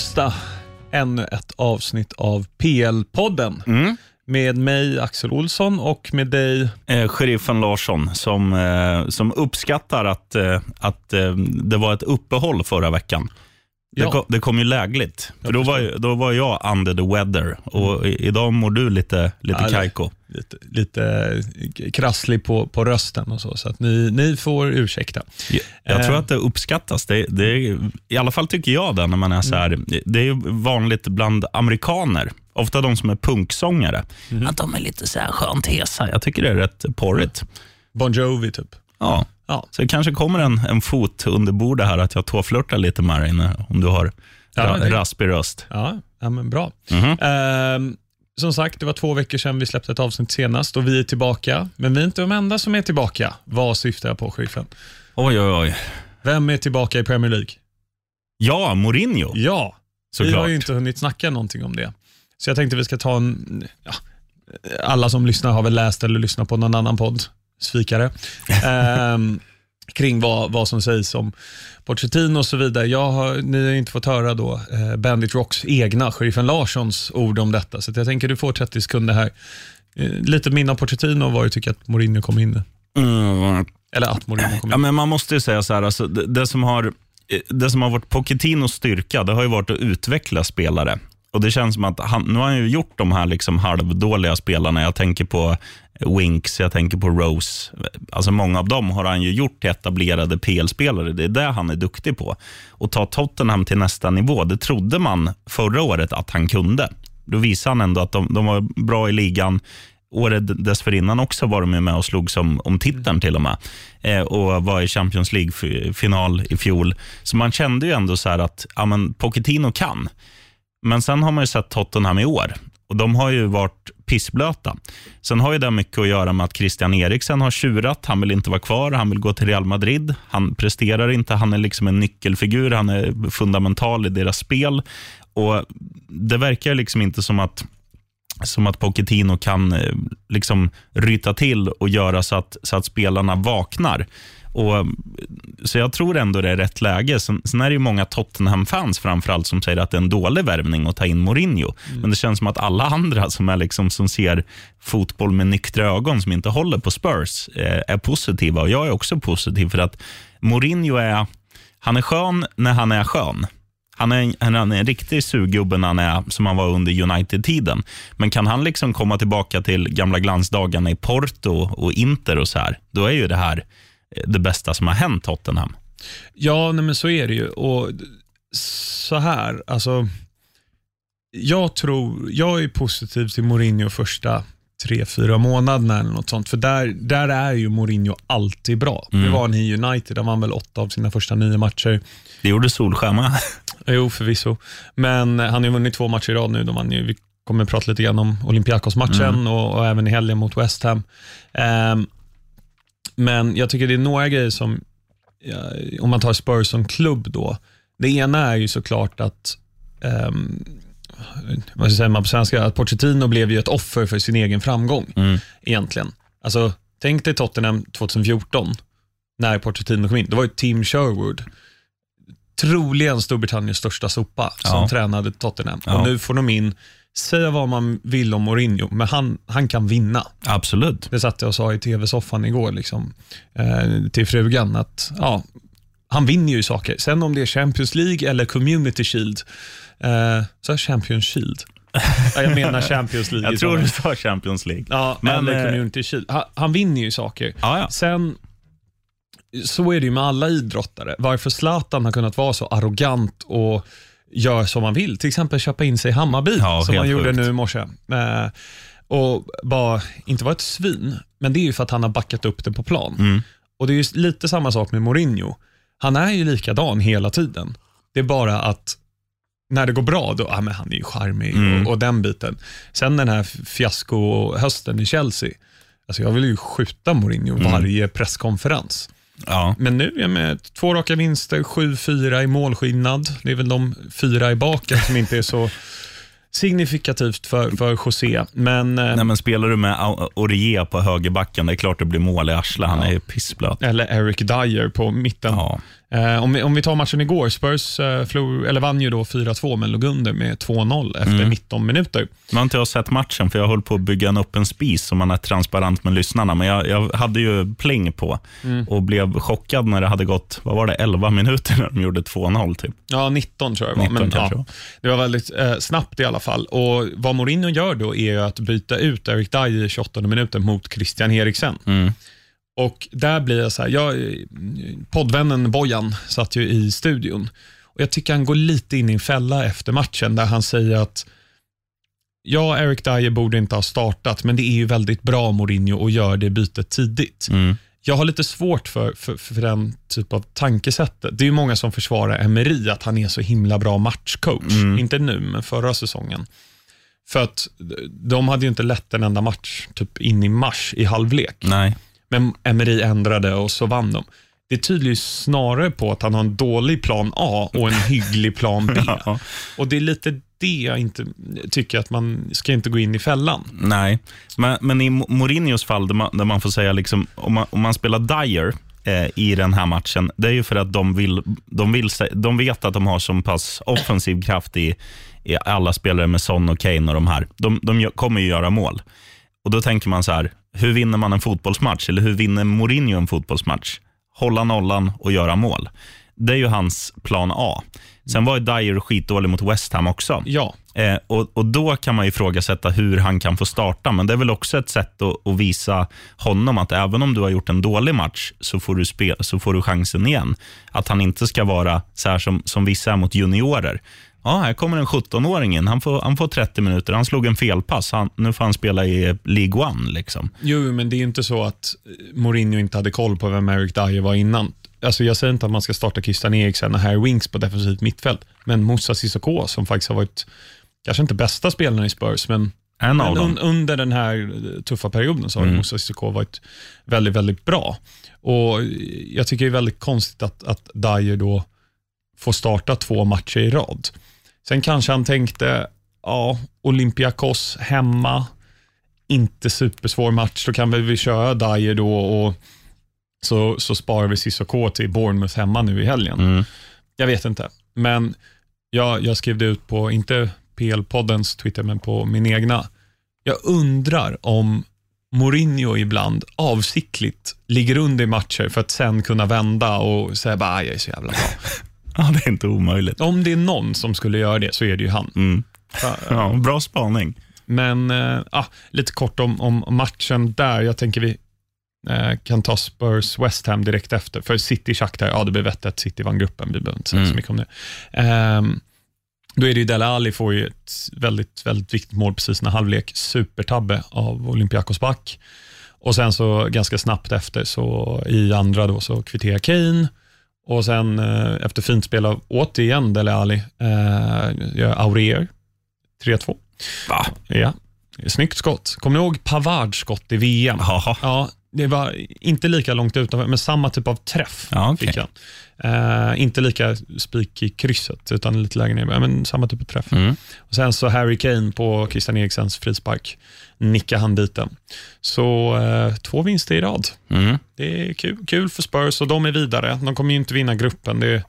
onsdag ännu ett avsnitt av PL-podden. Mm. Med mig, Axel Olsson, och med dig... Eh, sheriffen Larsson, som, eh, som uppskattar att, eh, att eh, det var ett uppehåll förra veckan. Det, Ja. kom, det kom ju lägligt. För då, var, då var jag under the weather och i, idag mår du lite, lite Ja, det- kajko. Lite, lite krasslig på, på rösten och så, så att ni, ni får ursäkta. Jag, jag tror Eh. att det uppskattas. Det, det I alla fall tycker jag det när man är så här. Det är vanligt bland amerikaner, ofta de som är punksångare, att de är lite så här skönt hesa. Jag tycker det är rätt porrigt. Bon Jovi, typ. Ja. Ja. Så det kanske kommer en, en fot under bordet här, att jag tåflörtar lite med dig om du har Ja, ra, raspig röst. Ja, ja men bra. Mhm. Ehm, som sagt, det var två veckor sedan vi släppte ett avsnitt senast och vi är tillbaka. Men vi är inte de enda som är tillbaka. Vad syftar jag på, sheriffen? Oj, oj, oj. Vem är tillbaka i Premier League? Ja, Mourinho. Ja, vi Såklart. har ju inte hunnit snacka någonting om det. Så jag tänkte vi ska ta en... Ja, alla som lyssnar har väl läst eller lyssnat på någon annan podd, svikare, ehm, kring vad, vad som sägs om Pochettino och så vidare. Jag har, ni har inte fått höra då eh, Bandit Rocks egna, sheriffen Larssons ord om detta, så jag tänker du får 30 sekunder här. Eh, lite minne av Pochettino och vad du tycker att Mourinho kom in Mm. Eller att Mourinho kom Ja, in. men man måste ju säga så här, alltså, det, det, som har, eh, det som har varit Pochettinos styrka, det har ju varit att utveckla spelare. Och Det känns som att han, nu har han ju gjort de här liksom halvdåliga spelarna. Jag tänker på Winks, jag tänker på Rose. Alltså många av dem har han ju gjort till etablerade PL-spelare. Det är det han är duktig på. Och ta Tottenham till nästa nivå, det trodde man förra året att han kunde. Då visade han ändå att de, de var bra i ligan. Året dessförinnan också var de med och slog som, om titeln till och med. Eh, och var i Champions League-final i fjol. Så man kände ju ändå så här att ja, men Pochettino kan. Men sen har man ju sett Tottenham i år och de har ju varit pissblöta. Sen har ju det mycket att göra med att Christian Eriksen har tjurat. Han vill inte vara kvar, han vill gå till Real Madrid. Han presterar inte, han är liksom en nyckelfigur, han är fundamental i deras spel. Och Det verkar liksom inte som att som att Pochettino kan eh, liksom ryta till och göra så att, så att spelarna vaknar. Och, så jag tror ändå det är rätt läge. Sen, sen är det ju många Tottenham-fans framförallt som säger att det är en dålig värvning att ta in Mourinho. Men det känns som att alla andra som, är liksom, som ser fotboll med nyktra ögon, som inte håller på Spurs, eh, är positiva. Och jag är också positiv för att Mourinho är, han är skön när han är skön. Han är, en, han är en riktig surgubbe han är som han var under United-tiden. Men kan han liksom komma tillbaka till gamla glansdagarna i Porto och Inter och så här, då är ju det här det bästa som har hänt Tottenham. Ja, men så är det ju. Och så här, alltså. Jag tror, jag är positiv till Mourinho första tre, fyra månaderna eller något sånt. För där, där är ju Mourinho alltid bra. Det var han i United, han vann väl åtta av sina första nio matcher. Det gjorde Solskjaer med. Jo, förvisso. Men han har ju vunnit två matcher i rad nu. De vann ju, vi kommer att prata lite grann om Olympiakos-matchen och, och även i helgen mot West Ham. Ehm, men jag tycker det är några grejer som, om man tar Spurs som klubb då. Det ena är ju såklart att, um, vad säger man på svenska, att Pochettino blev ju ett offer för sin egen framgång egentligen. Alltså, tänk dig Tottenham 2014, när Pochettino kom in. Det var ju Team Sherwood troligen Storbritanniens största sopa som Ja. tränade Tottenham. Ja. Och nu får de in, säga vad man vill om Mourinho, men han, han kan vinna. Absolut. Det satt jag och sa i tv-soffan igår liksom, eh, till frugan att ja, han vinner ju saker. Sen om det är Champions League eller Community Shield, eh, så är Champions Shield. Ja, jag menar Champions League. Jag tror du sa Champions League. Ja, Men, eller eh, Community Shield. Han, han vinner ju saker. Ja, ja. Sen, så är det ju med alla idrottare. Varför Zlatan har kunnat vara så arrogant och gör som han vill. Till exempel köpa in sig i Hammarby, Ja, som han gjorde sjukt. nu i morse. Eh, och bara, inte vara ett svin, men det är ju för att han har backat upp det på plan. Mm. Och Det är ju lite samma sak med Mourinho. Han är ju likadan hela tiden. Det är bara att när det går bra, då, ja, men han är ju charmig Mm. och, och den biten. Sen den här fiasko-hösten i Chelsea. Alltså jag vill ju skjuta Mourinho Mm. varje presskonferens. Ja. Men nu är med två raka vinster, 7-4 i målskillnad. Det är väl de fyra i baken som inte är så signifikativt för, för José. Men, eh, Nej, men spelar du med Orier på högerbacken, det är klart det blir mål i arslet. Han är ju pissblöt. eller Eric Dyer på mitten. Ja. Eh, om, vi, om vi tar matchen igår, Spurs eh, eller vann ju då 4-2 men låg under med 2-0 efter Mm. 19 minuter. Nu har inte jag sett matchen, för jag höll på att bygga en öppen spis så man är transparent med lyssnarna. Men jag, jag hade ju pling på Mm. och blev chockad när det hade gått, vad var det, 11 minuter när de gjorde 2-0 typ. Ja, 19 tror jag det var. 19 men, ja, det var väldigt eh, snabbt i alla fall. Och Vad Mourinho gör då är att byta ut Eric Dyer i 28 minuten mot Christian Eriksen. Mm. Och där blir jag så här, jag, poddvännen Bojan satt ju i studion och jag tycker han går lite in i en fälla efter matchen där han säger att ja, Eric Dyer borde inte ha startat, men det är ju väldigt bra Mourinho att göra det bytet tidigt. Mm. Jag har lite svårt för, för, för den typ av tankesättet. Det är ju många som försvarar Emery, att han är så himla bra matchcoach. Inte nu, men förra säsongen. För att de hade ju inte lett en enda match typ in i mars i halvlek. Nej. Men Emery ändrade och så vann de. Det tyder ju snarare på att han har en dålig plan A och en hygglig plan B. Ja. Och Det är lite det jag inte tycker att man ska inte gå in i fällan. Nej, men, men i Mo- Mourinhos fall, där man, där man får säga, liksom, om, man, om man spelar Dyer eh, i den här matchen, det är ju för att de, vill, de, vill, de vet att de har så pass offensiv kraft i, i alla spelare med Son och Kane och de här. De, de kommer ju göra mål. Och Då tänker man så här, hur vinner man en fotbollsmatch? Eller hur vinner Mourinho en fotbollsmatch? Hålla nollan och göra mål. Det är ju hans plan A. Sen var ju Dyer skitdålig mot West Ham också. Ja, Eh, och, och Då kan man ifrågasätta hur han kan få starta, men det är väl också ett sätt att, att visa honom att även om du har gjort en dålig match så får du, spe, så får du chansen igen. Att han inte ska vara så här som, som vissa är mot juniorer. Ja, här kommer en 17-åring in. Han får, han får 30 minuter. Han slog en felpass. Han, nu får han spela i League One. Liksom. Jo, men det är inte så att Mourinho inte hade koll på vem Eric Dyer var innan. Alltså jag säger inte att man ska starta Christian Eriksen och Harry Winks på defensivt mittfält, men Moussa Sissoko som faktiskt har varit, kanske inte bästa spelaren i Spurs, men, En av dem. un, under den här tuffa perioden så har Mm. Moussa Sissoko varit väldigt, väldigt bra. Och Jag tycker det är väldigt konstigt att, att Dyer då får starta två matcher i rad. Sen kanske han tänkte, ja, Olympiakos hemma, inte supersvår match, då kan väl vi köra Dyer då och så, så sparar vi Cissoko till Bournemouth hemma nu i helgen. Mm. Jag vet inte, men jag, jag skrev det ut på, inte PL-poddens Twitter, men på min egna. Jag undrar om Mourinho ibland avsiktligt ligger under i matcher för att sen kunna vända och säga bara, "Ah, jag är så jävla bra. Ja, det är inte omöjligt. om det är någon som skulle göra det så är det ju han. Mm. Ja, bra spaning. Men eh, ah, lite kort om, om matchen där. Jag tänker vi eh, kan ta Spurs West Ham direkt efter. För City Shakhtar, ja det blev vettet. City vann gruppen. Vi behöver inte säga så Mm. mycket om det. Ehm, då är det ju Dele Alli får ju ett väldigt, väldigt viktigt mål precis när halvlek. Supertabbe av Olympiakos back. Och sen så ganska snabbt efter, så i andra då, så kvitterar Kane. Och sen eh, efter fint spel av återigen Dele Alli, eh, gör Aurier 3-2. Va? Ja, snyggt skott. Kommer ni ihåg Pavards skott i VM? Jaha. Ja, det var inte lika långt utanför, men samma typ av träff Ja, okej. fick han. Eh, inte lika spik i krysset, utan lite lägre ner, men samma typ av träff. Mm. Och sen så Harry Kane på Christian Eriksens frispark, nickade han dit den. Så eh, två vinster i rad. Mm. Det är kul, kul för Spurs och de är vidare. De kommer ju inte vinna gruppen. Det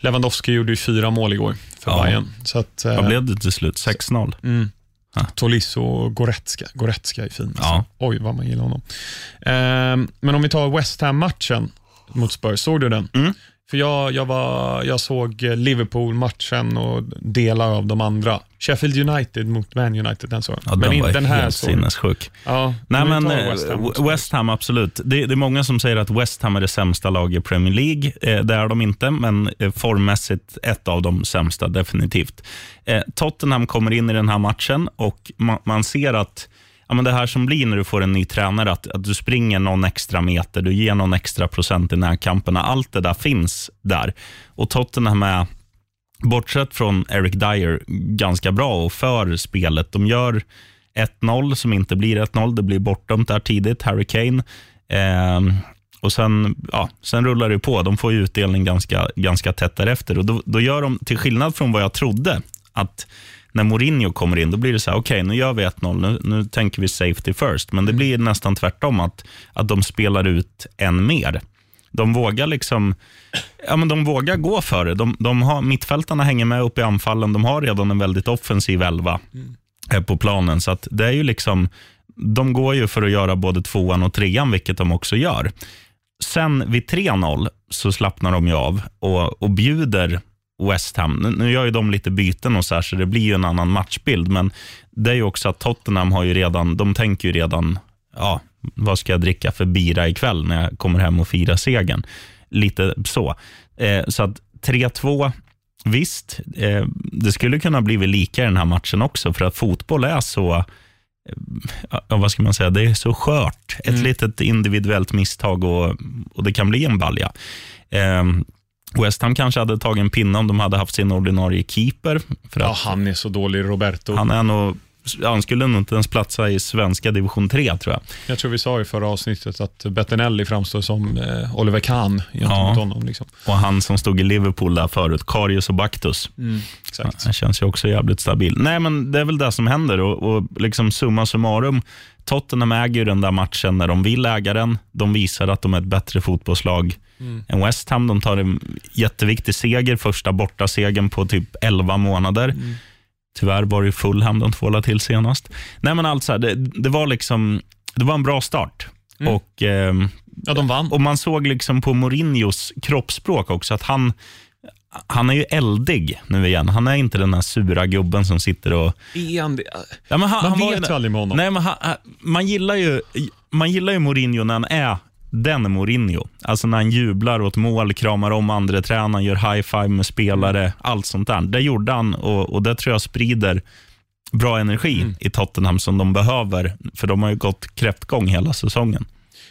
Lewandowski gjorde ju fyra mål igår för Ja. Bayern. Så att, eh, Vad blev det till slut? 6-0? Mm. Ja. Tolisso och Goretzka. Goretzka är fin. Alltså. Ja. Oj, vad man gillar honom. Ehm, men om vi tar West Ham-matchen mot Spurs, såg du den? Mm. För jag, jag, var, jag såg Liverpool-matchen och delar av de andra. Sheffield United mot Man United, den såg. Ja, men den var den här helt såg. sinnessjuk. Ja, Nej, men eh, West Ham West Ham, absolut. Det, det är många som säger att West Ham är det sämsta laget i Premier League. Eh, det är de inte, men eh, formmässigt ett av de sämsta, definitivt. Eh, Tottenham kommer in i den här matchen och man, man ser att ja, men det här som blir när du får en ny tränare, att, att du springer någon extra meter, du ger någon extra procent i närkamperna. Allt det där finns där. Och Tottenham är bortsett från Eric Dyer, ganska bra och för spelet. De gör 1-0 som inte blir 1-0. Det blir bortdömt där tidigt, Harry Kane. Ehm, och sen, ja, sen rullar det på. De får ju utdelning ganska, ganska tätt därefter. Och då, då gör de, till skillnad från vad jag trodde, att när Mourinho kommer in, då blir det så här, okej, nu gör vi 1-0, nu, nu tänker vi safety first. Men det blir nästan tvärtom, att, att de spelar ut än mer. De vågar liksom ja, men de vågar gå för det. De, de har, mittfältarna hänger med upp i anfallen. De har redan en väldigt offensiv elva mm. på planen. Så att det är ju liksom, de går ju för att göra både tvåan och trean, vilket de också gör. Sen vid 3-0 så slappnar de ju av och, och bjuder West Ham. Nu gör ju de lite byten och så här, så det blir ju en annan matchbild. Men det är ju också att Tottenham har ju redan, de tänker ju redan, ja, vad ska jag dricka för bira ikväll när jag kommer hem och firar segern? Lite så. Eh, så att 3-2, visst, eh, det skulle kunna bli lika i den här matchen också, för att fotboll är så, eh, ja, vad ska man säga, det är så skört. Ett mm. litet individuellt misstag och, och det kan bli en balja. Eh, West Ham kanske hade tagit en pinne om de hade haft sin ordinarie keeper. För ja, han är så dålig, Roberto. Han är nog han skulle nog inte ens platsa i svenska division 3 tror jag. Jag tror vi sa i förra avsnittet att Bettinelli framstår som eh, Oliver Kahn gentemot ja. honom. Liksom. Och han som stod i Liverpool där förut, Karius och Baktus. Mm, exakt. Han känns ju också jävligt stabil. Nej, men det är väl det som händer och, och liksom summa summarum. Tottenham äger ju den där matchen när de vill äga den. De visar att de är ett bättre fotbollslag mm. West Ham. De tar en jätteviktig seger, första borta segern på typ 11 månader. Mm. Tyvärr var det Fulham de tvålade till senast. Nej, men alltså, det, det, var liksom, det var en bra start. Mm. Och, eh, ja, de vann. Och Man såg liksom på Mourinhos kroppsspråk också att han, han är ju eldig nu igen. Han är inte den här sura gubben som sitter och... Är han det? Ja, men han, man han vet ju aldrig med honom. Nej, men han, man, gillar ju, man gillar ju Mourinho när han är den Mourinho. Alltså när han jublar åt mål, kramar om andra tränaren, gör high-five med spelare, allt sånt där. Det gjorde han och, och det tror jag sprider bra energi mm. i Tottenham som de behöver, för de har ju gått kräftgång hela säsongen.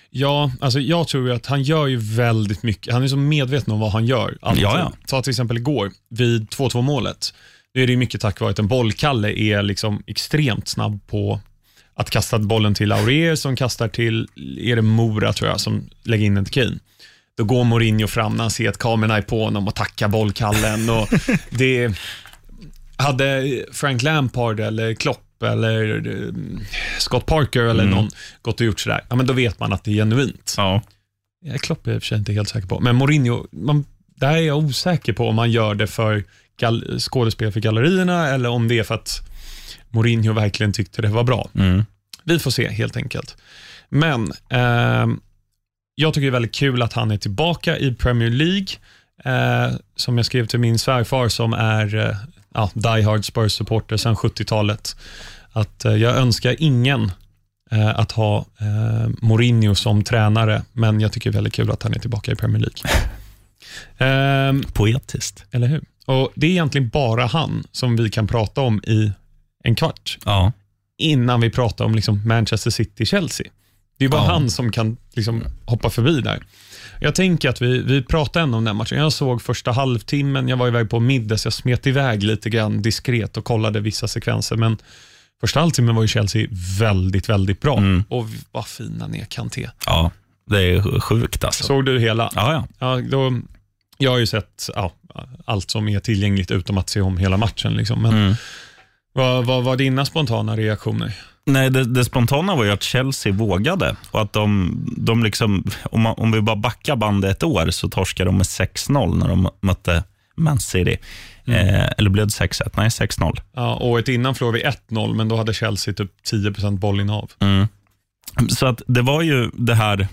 Ja, alltså jag tror att han gör ju väldigt mycket. Han är så medveten om vad han gör. Alltid. Ja, ja. Ta till exempel igår, vid 2-2 målet. Nu är det mycket tack vare att en bollkalle är liksom extremt snabb på att kasta bollen till Aurier som kastar till, är det Mora tror jag, som lägger in den till Kane. Då går Mourinho fram när han ser att kamerorna är på honom och tackar bollkallen. Och det, hade Frank Lampard eller Klopp eller eh, Scott Parker eller mm. någon gått och gjort sådär, ja, men då vet man att det är genuint. Ja. Ja, Klopp är jag för sig inte helt säker på, men Mourinho, man, där är jag osäker på om man gör det för skådespel för gallerierna eller om det är för att Mourinho verkligen tyckte det var bra. Mm. Vi får se helt enkelt. Men eh, jag tycker det är väldigt kul att han är tillbaka i Premier League. Eh, som jag skrev till min svärfar som är eh, ja, Die Hard Spurs-supporter sedan 70-talet. Att eh, jag önskar ingen eh, att ha eh, Mourinho som tränare, men jag tycker det är väldigt kul att han är tillbaka i Premier League. Ehm, Poetiskt. Eller hur? Och Det är egentligen bara han som vi kan prata om i en kvart ja. innan vi pratar om liksom Manchester City-Chelsea. Det är bara ja. han som kan liksom hoppa förbi där. Jag tänker att vi, vi pratar ändå om den matchen. Jag såg första halvtimmen, jag var iväg på middag, så jag smet iväg lite grann diskret och kollade vissa sekvenser. Men första halvtimmen var ju Chelsea väldigt, väldigt bra. Mm. Och vad fina ni är, Kanté. Ja, det är sjukt alltså. Såg du hela? Ja, ja. ja då, jag har ju sett ja, allt som är tillgängligt utom att se om hela matchen. Liksom. Men mm. Vad, vad var dina spontana reaktioner? Nej, det, det, spontana var ju att Chelsea vågade. Och att de, de liksom, om, man, om vi bara backar bandet ett år så torskade de med 6-0 när de mötte Man City. Mm. Eh, eller blev det 6-1? Nej, 6-0. Ja, året innan förlorade vi 1-0, men då hade Chelsea typ 10% bollinnehav. Mm. Så att det var ju det här,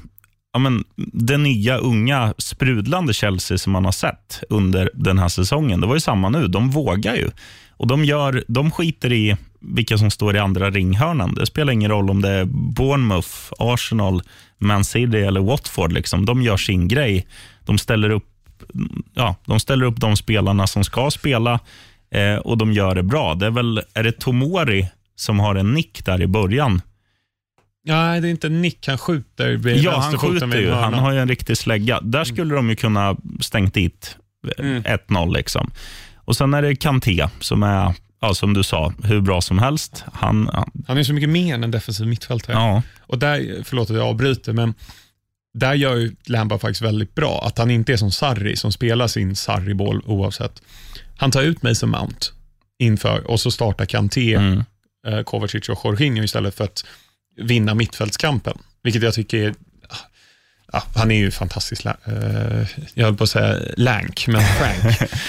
ja, men, det nya, unga, sprudlande Chelsea som man har sett under den här säsongen. Det var ju samma nu. De vågar ju. Och de, gör, de skiter i vilka som står i andra ringhörnan. Det spelar ingen roll om det är Bournemouth, Arsenal, Man City eller Watford. Liksom. De gör sin grej. De ställer upp, ja, de, ställer upp de spelarna som ska spela eh, och de gör det bra. Det är, väl, är det Tomori som har en nick där i början? Nej, det är inte nick. Han skjuter Ja, han skjuter ju. Han har ju en riktig slägga. Där skulle mm. de ju kunna stängt dit mm. 1-0. Liksom. Och Sen är det Kanté som är, ja, som du sa, hur bra som helst. Han, han, han är så mycket mer än en defensiv mittfältare. Ja. Och där, förlåt att jag avbryter, men där gör ju Lamba faktiskt väldigt bra. Att han inte är som Sarri som spelar sin Sarri-boll oavsett. Han tar ut Mason Mount inför och så startar Kanté, mm. eh, Kovacic och Jorginho istället för att vinna mittfältskampen. Vilket jag tycker är ja, han är ju fantastisk, eh, jag höll på att säga lank, men Frank.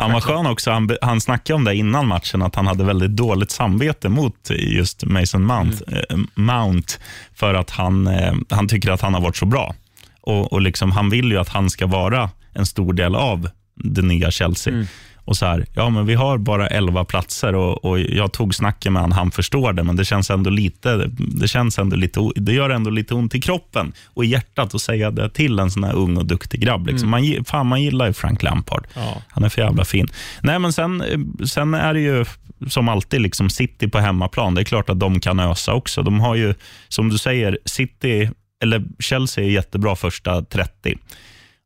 Han var skön också. Han, han snackade om det innan matchen, att han hade väldigt dåligt samvete mot just Mason Mount, eh, Mount för att han, eh, han tycker att han har varit så bra. Och, och liksom, Han vill ju att han ska vara en stor del av det nya Chelsea. Och så här, ja men Vi har bara 11 platser och, och jag tog snacket med honom, han förstår det, men det känns ändå lite det känns ändå lite, det gör ändå lite ont i kroppen och i hjärtat att säga det till en sån här ung och duktig grabb. Liksom. Man, gi- fan, man gillar ju Frank Lampard. Ja. Han är för jävla fin. Nej, men sen, sen är det ju som alltid liksom City på hemmaplan. Det är klart att de kan ösa också. De har ju, som du säger, City, eller Chelsea är jättebra första 30.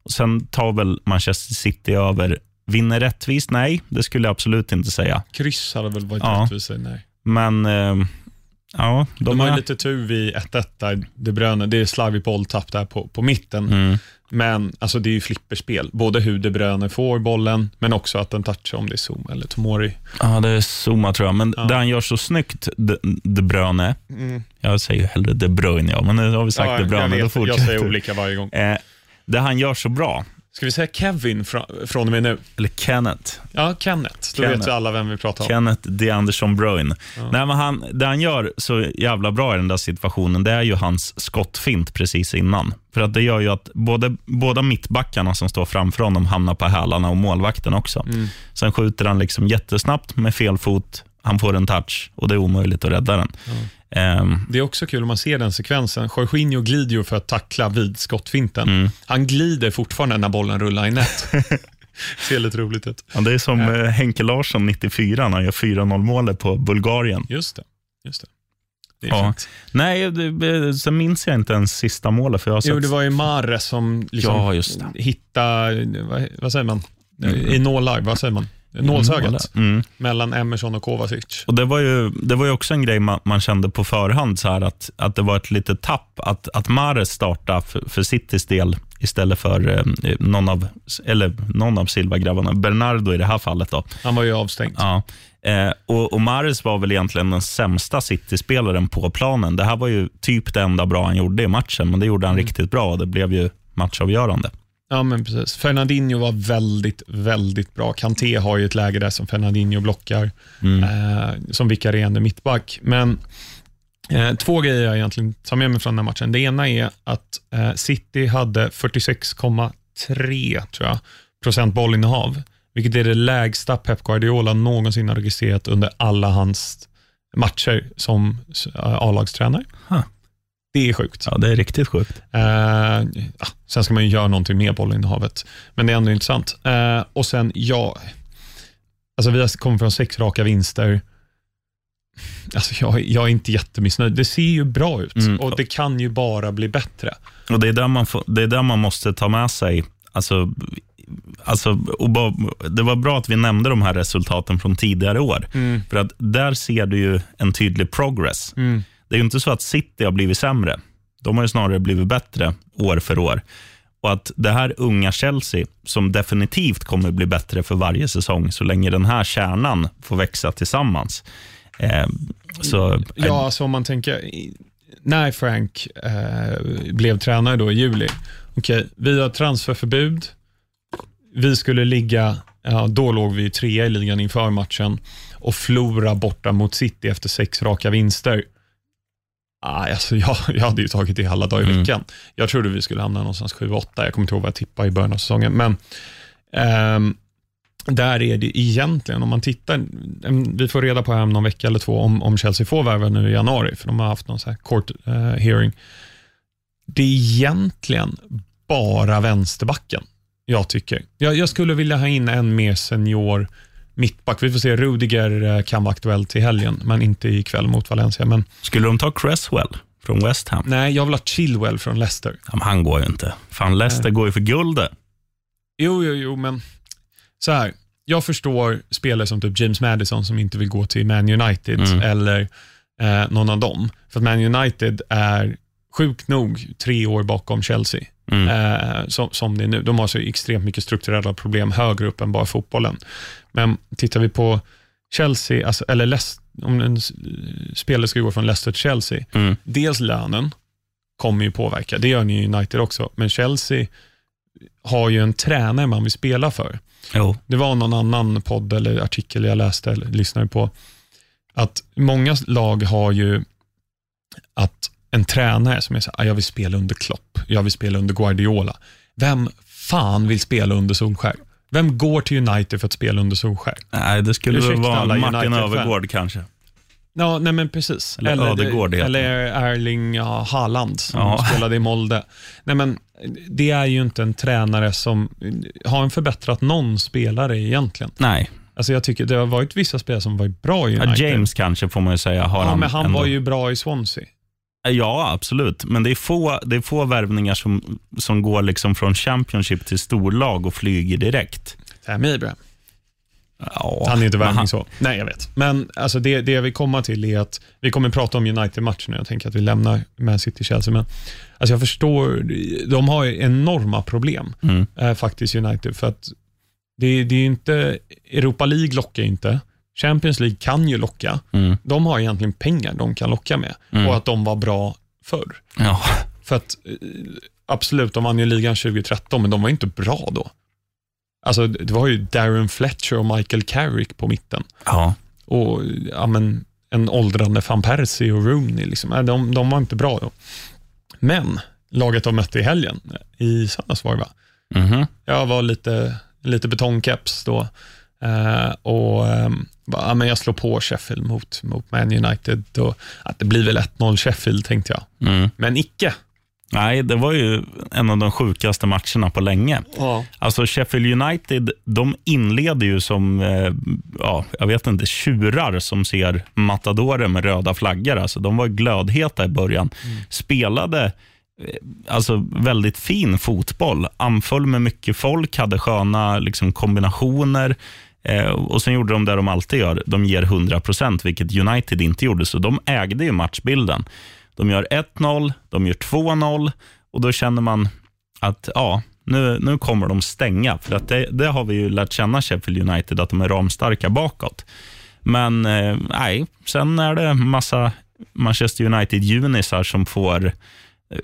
Och sen tar väl Manchester City över. Vinner rättvist? Nej, det skulle jag absolut inte säga. Kryss hade väl varit Ja. rättvist, nej. Men eh, ja, de, De har är... lite tur vid 1-1 där, De Bruyne. Det är slarvig bolltapp där på, på mitten. Mm. Men alltså, det är ju flipperspel. Både hur De Bruyne får bollen, men också att den touchar om det är Zoom eller Tomori. Ja, det är Zuma tror jag. Men Ja. det han gör så snyggt, De, de Bruyne. Jag säger ju hellre De Bruyne, ja, men nu har vi sagt De Bruyne. jag, då vet, jag säger olika varje gång. Eh, det han gör så bra, Ska vi säga Kevin fra, från och med nu? eller Kenneth, Ja, Kenneth. Då Kenneth. vet vi alla vem vi pratar om. Kenneth De Andersson Bruyne. Nej, men han, det han gör så jävla bra i den där situationen, det är ju hans skottfint precis innan. För att det gör ju att både, båda mittbackarna som står framför honom hamnar på hälarna och målvakten också. Sen skjuter han liksom jättesnabbt med fel fot, han får en touch och det är omöjligt att rädda den. Ehm, Det är också kul om man ser den sekvensen. Jorginho glider ju för att tackla vid skottfinten. Mm. Han glider fortfarande när bollen rullar i nät. ser lite roligt ut. ja, det är som eh, Henke Larsson 94 när han gör 4-0 målet på Bulgarien. Just det. Just det. Ja. fint. Nej, det, sen minns jag inte ens sista målet. För jag har Jo, sett- det var ju Mares som liksom Ja, hittade, vad, vad säger man, i nålar, vad säger man? Nålsögat Mm. mellan Emerson och Kovacic. Och det, var ju, det var ju också en grej man, man kände på förhand, så här att, att det var ett litet tapp att, att Mahrez startade för, för Citys del istället för eh, någon, av, eller någon av Silva-grabbarna. Bernardo i det här fallet. Då. Han var ju avstängd. Ja. Eh, och, och Mahrez var väl egentligen den sämsta City-spelaren på planen. Det här var ju typ det enda bra han gjorde i matchen, men det gjorde han riktigt bra och det blev ju matchavgörande. Ja, men precis. Fernandinho var väldigt, väldigt bra. Kanté har ju ett läge där som Fernandinho blockar, eh, som vikarierande mittback. Men eh, två grejer jag egentligen tar med mig från den här matchen. Det ena är att eh, City hade 46,3 tror jag, procent bollinnehav, vilket är det lägsta Pep Guardiola någonsin har registrerat under alla hans matcher som eh, A-lagstränare. Huh. Det är sjukt. Ja, det är riktigt sjukt. Eh, ja, sen ska man ju göra någonting med bollinnehavet, men det är ändå intressant. Eh, och sen, ja, alltså vi har kommit från sex raka vinster. Alltså jag, jag är inte jättemissnöjd. Det ser ju bra ut Mm. och det kan ju bara bli bättre. Och Det är där man, får, det är där man måste ta med sig Alltså, alltså, bara, det var bra att vi nämnde de här resultaten från tidigare år. För att där ser du ju en tydlig progress. Mm. Det är ju inte så att City har blivit sämre. De har ju snarare blivit bättre år för år. Och att det här unga Chelsea, som definitivt kommer bli bättre för varje säsong, så länge den här kärnan får växa tillsammans. Eh, så, Ja, alltså om man tänker, när Frank eh, blev tränare då i juli, okej, vi har transferförbud, vi skulle ligga, ja, då låg vi trea i ligan inför matchen och förlora borta mot City efter sex raka vinster. Ah, alltså jag, jag hade ju tagit det alla dagar i Mm. veckan. Jag trodde vi skulle hamna någonstans 7-8, jag kommer inte ihåg vad jag tippade i början av säsongen, men ehm, där är det egentligen, om man tittar, em, vi får reda på här om någon vecka eller två om, om Chelsea får värva nu i januari, för de har haft någon så här court eh, hearing. Det är egentligen bara vänsterbacken, jag tycker. Jag, jag skulle vilja ha in en mer senior mittback. Vi får se, Rudiger eh, kan vara aktuell till helgen, men inte ikväll mot Valencia. Men skulle de ta Cresswell från West Ham? nej, jag vill ha Chilwell från Leicester. Ja, men han går ju inte. Fan, Leicester går ju för guldet. Jo, jo, jo, men så här. Jag förstår spelare som typ James Madison som inte vill gå till Man United Mm. eller eh, någon av dem. För att Man United är sjukt nog tre år bakom Chelsea, Mm. eh, som, som det är nu. De har så extremt mycket strukturella problem högre upp än bara fotbollen. Men tittar vi på Chelsea, alltså, eller Leicester, om en spelare ska gå från Leicester till Chelsea, Mm. dels lönen, kommer ju påverka. Det gör ni i United också, men Chelsea har ju en tränare man vill spela för. Jo. Det var någon annan podd eller artikel jag läste eller lyssnade på, att många lag har ju att en tränare som är så här, "Ah, jag vill spela under Klopp, jag vill spela under Guardiola. Vem fan vill spela under Solskär? Vem går till United för att spela under Solskär? Nej, det skulle Ursäkta vara Martin. Övergård kanske. Ja, nej men precis. Eller Ödegård heter eller Erling ja, Haaland som Ja. spelade i Molde. Nej, men det är ju inte en tränare som har en förbättrat någon spelare egentligen. Nej, Alltså jag tycker det har varit vissa spelare som varit bra i ja, United. James kanske får man ju säga. Har ja, han men han ändå. var ju bra i Swansea. Ja, absolut. Men det är få, det är få värvningar som, som går liksom från Championship till storlag och flyger direkt. Tammy Abraham. Ja, Han är inte värvning så. Nej, jag vet. Men alltså det, det jag vill komma till är att vi kommer prata om United-matchen nu. Jag tänker att vi lämnar Man City-Chelsea. Men alltså jag förstår, de har enorma problem Mm. eh, faktiskt United. För att det, det är inte, Europa League lockar inte. Champions League kan ju locka. Mm. De har egentligen pengar de kan locka med Mm. och att de var bra förr. Ja. För att eh, absolut, de vann ju ligan 2013, men de var inte bra då. Alltså, det var ju Darren Fletcher och Michael Carrick på mitten. ja. Och ja, men, en åldrande van Persie och Rooney. Liksom. De, de var inte bra då. Men laget de mötte i helgen, i söndags var det va? Mhm. Jag var lite, lite betongkeps då. Eh, och ehm, bara, ja, men Jag slår på Sheffield mot, mot Man United. Och, att det blir väl 1-0 Sheffield, tänkte jag. Mm. Men icke. Nej, det var ju en av de sjukaste matcherna på länge. Ja. Alltså Sheffield United, de inleder ju som, eh, ja, jag vet inte, tjurar som ser matadorer med röda flaggor. Alltså, de var glödheta i början. Spelade eh, alltså, väldigt fin fotboll. Anföll med mycket folk, hade sköna liksom, kombinationer. Eh, och Sen gjorde de det de alltid gör. De ger 100 procent, vilket United inte gjorde. Så de ägde ju matchbilden. De gör 1-0, de gör 2-0 och då känner man att ja, nu, nu kommer de stänga. För att det, det har vi ju lärt känna Sheffield United, att de är ramstarka bakåt. Men eh, nej, sen är det massa Manchester United-junisar som får Eh,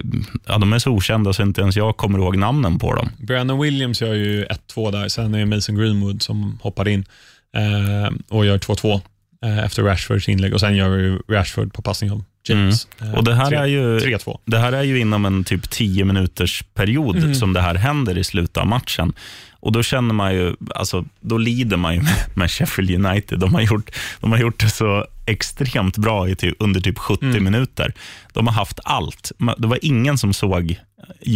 ja, de är så okända så inte ens jag kommer ihåg namnen på dem. Brandon Williams gör ju 1-2 där, sen är det Mason Greenwood som hoppar in eh, och gör 2-2 eh, efter Rashfords inlägg och sen gör ju Rashford på passning av James. Mm. Och det här tre- är ju 3-2. Det här är ju inom en typ 10 minuters period Mm. som det här händer i slutet av matchen. Och Då känner man ju, alltså, då lider man ju med, med Sheffield United. De har, gjort, de har gjort det så extremt bra i ty, under typ 70 Mm. minuter. De har haft allt. Det var ingen som såg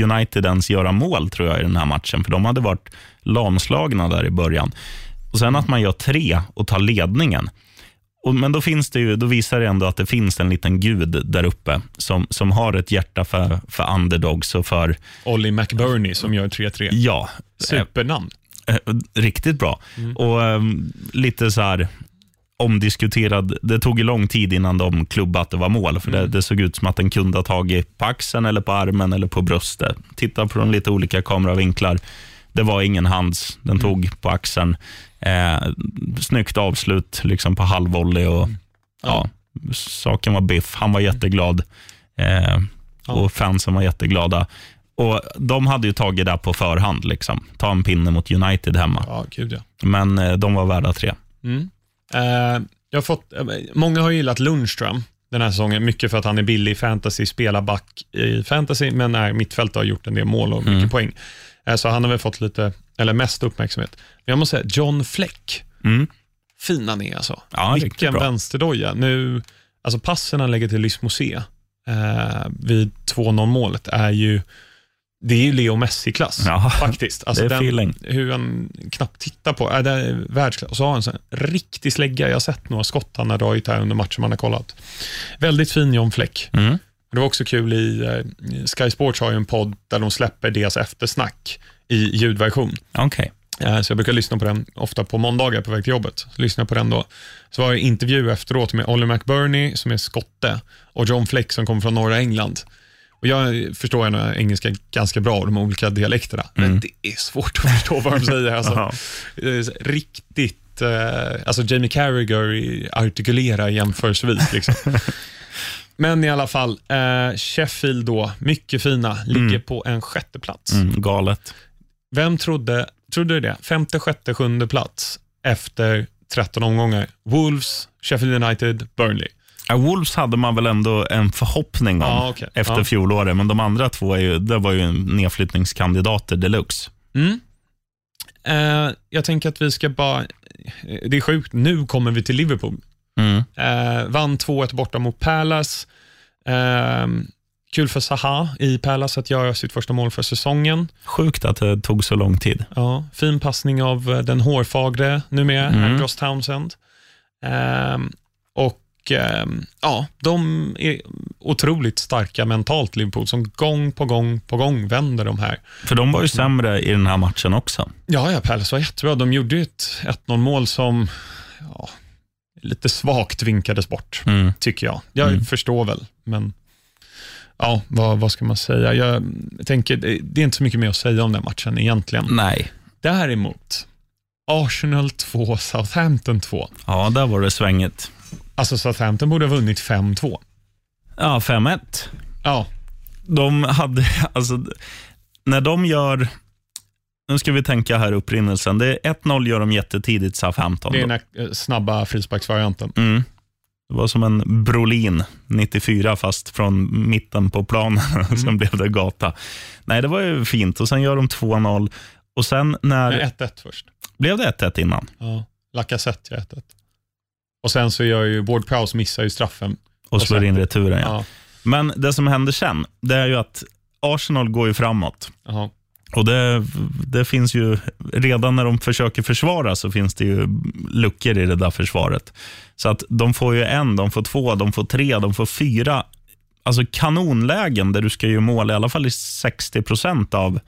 United ens göra mål tror jag i den här matchen, för de hade varit lamslagna där i början. Och Sen att man gör tre och tar ledningen. Och, men då, finns det ju, då visar det ändå att det finns en liten gud där uppe som, som har ett hjärta för, för underdogs och för, Ollie McBurney som gör 3-3. ja, Supernamn. eh, riktigt bra. Och eh, lite så här omdiskuterad. Det tog ju lång tid innan de klubbade att det var mål, för det, det såg ut som att den kunde ha tagit på axeln, eller på armen eller på bröstet. Titta på de lite olika kameravinklar. Det var ingen hands, den tog på axeln. Eh, snyggt avslut liksom på halvvolley och ja, saken var biff. Han var jätteglad eh, och fansen var jätteglada. Och De hade ju tagit det på förhand. Liksom. Ta en pinne mot United hemma. Ja, gud ja. Men eh, de var värda tre. Mm. Eh, jag har fått, eh, många har gillat Lundström den här säsongen, mycket för att han är billig i fantasy, spelar back i fantasy, men är mittfält och har gjort en del mål och mycket poäng. Eh, så han har väl fått lite, eller mest uppmärksamhet. Men jag måste säga, John Fleck, Mm. fin han är alltså. Ja, Vilken vänsterdoja. Nu, alltså passen han lägger till Lysmosé eh, vid 2-0 målet är ju, det är ju Leo Messi-klass Ja, faktiskt. Alltså det är den, feeling. hur han knappt tittar på, äh, det är världsklass. Och så har han en riktig slägga. Jag har sett några skott han har dragit här under matchen man har kollat. Väldigt fin John Fleck. Mm. Det var också kul i eh, Sky Sports har ju en podd där de släpper deras eftersnack i ljudversion. Okej. Eh, Så jag brukar lyssna på den ofta på måndagar på väg till jobbet. Jag på den då. Så var det intervju efteråt med Ollie McBurney som är skotte och John Fleck som kommer från norra England. Och jag förstår gärna engelska ganska bra, de olika dialekterna, men det är svårt att förstå vad de säger. Alltså, så riktigt, eh, alltså Jamie Carragher artikulerar jämförelsevis. Liksom. Men i alla fall, eh, Sheffield då, mycket fina, ligger på en sjätte plats. Mm, galet. Vem trodde, trodde du det? Femte, sjätte, sjunde plats efter 13 omgångar. Wolves, Sheffield United, Burnley. Ja, Wolves hade man väl ändå en förhoppning om Ja, okej. efter Ja. fjolåret, men de andra två är ju, det var ju nedflyttningskandidater deluxe. Mm. Eh, jag tänker att vi ska bara... Det är sjukt, nu kommer vi till Liverpool. Mm. Eh, vann 2-1 borta mot Palace. Eh, kul för Zaha i Palace att göra sitt första mål för säsongen. Sjukt att det tog så lång tid. Ja, fin passning av eh, den hårfagre numera, Mm. Andros Townsend. Ehm, och ehm, ja, de är otroligt starka mentalt, Liverpool, som gång på gång på gång vänder de här. För de var ju sämre i den här matchen också. Ja, ja, Palace var jättebra. De gjorde ju ett 1-0 mål som ja, lite svagt vinkades bort, Mm. tycker jag. Jag Mm. förstår väl, men ja, vad, vad ska man säga? Jag tänker, det är inte så mycket mer att säga om den matchen egentligen. Nej. Däremot, Arsenal 2, Southampton 2. Ja, där var det svängigt. Alltså Southampton borde ha vunnit 5-2. Ja, 5-1. Ja, De hade, alltså, när de gör, nu ska vi tänka här upprinnelsen. Det är 1-0 gör de jättetidigt, Southampton. det är den här eh, snabba frisparksvarianten. Mm. Det var som en Brolin 94 fast från mitten på planen. Mm. sen blev det gata. Nej, det var ju fint och sen gör de 2-0 och sen när... Nej, 1-1 först. Blev det 1-1 innan? Ja, Lacazette gör 1-1. Och sen så gör ju Ward Prowse missar ju straffen. Och Och slår sen- in returen, ja. Ja. Men det som händer sen, det är ju att Arsenal går ju framåt. Jaha. Och det, det finns ju, redan när de försöker försvara så finns det ju luckor i det där försvaret. Så att de får ju en, de får två, de får tre, de får fyra. Alltså kanonlägen där du ska göra mål i alla fall i 60 procent av,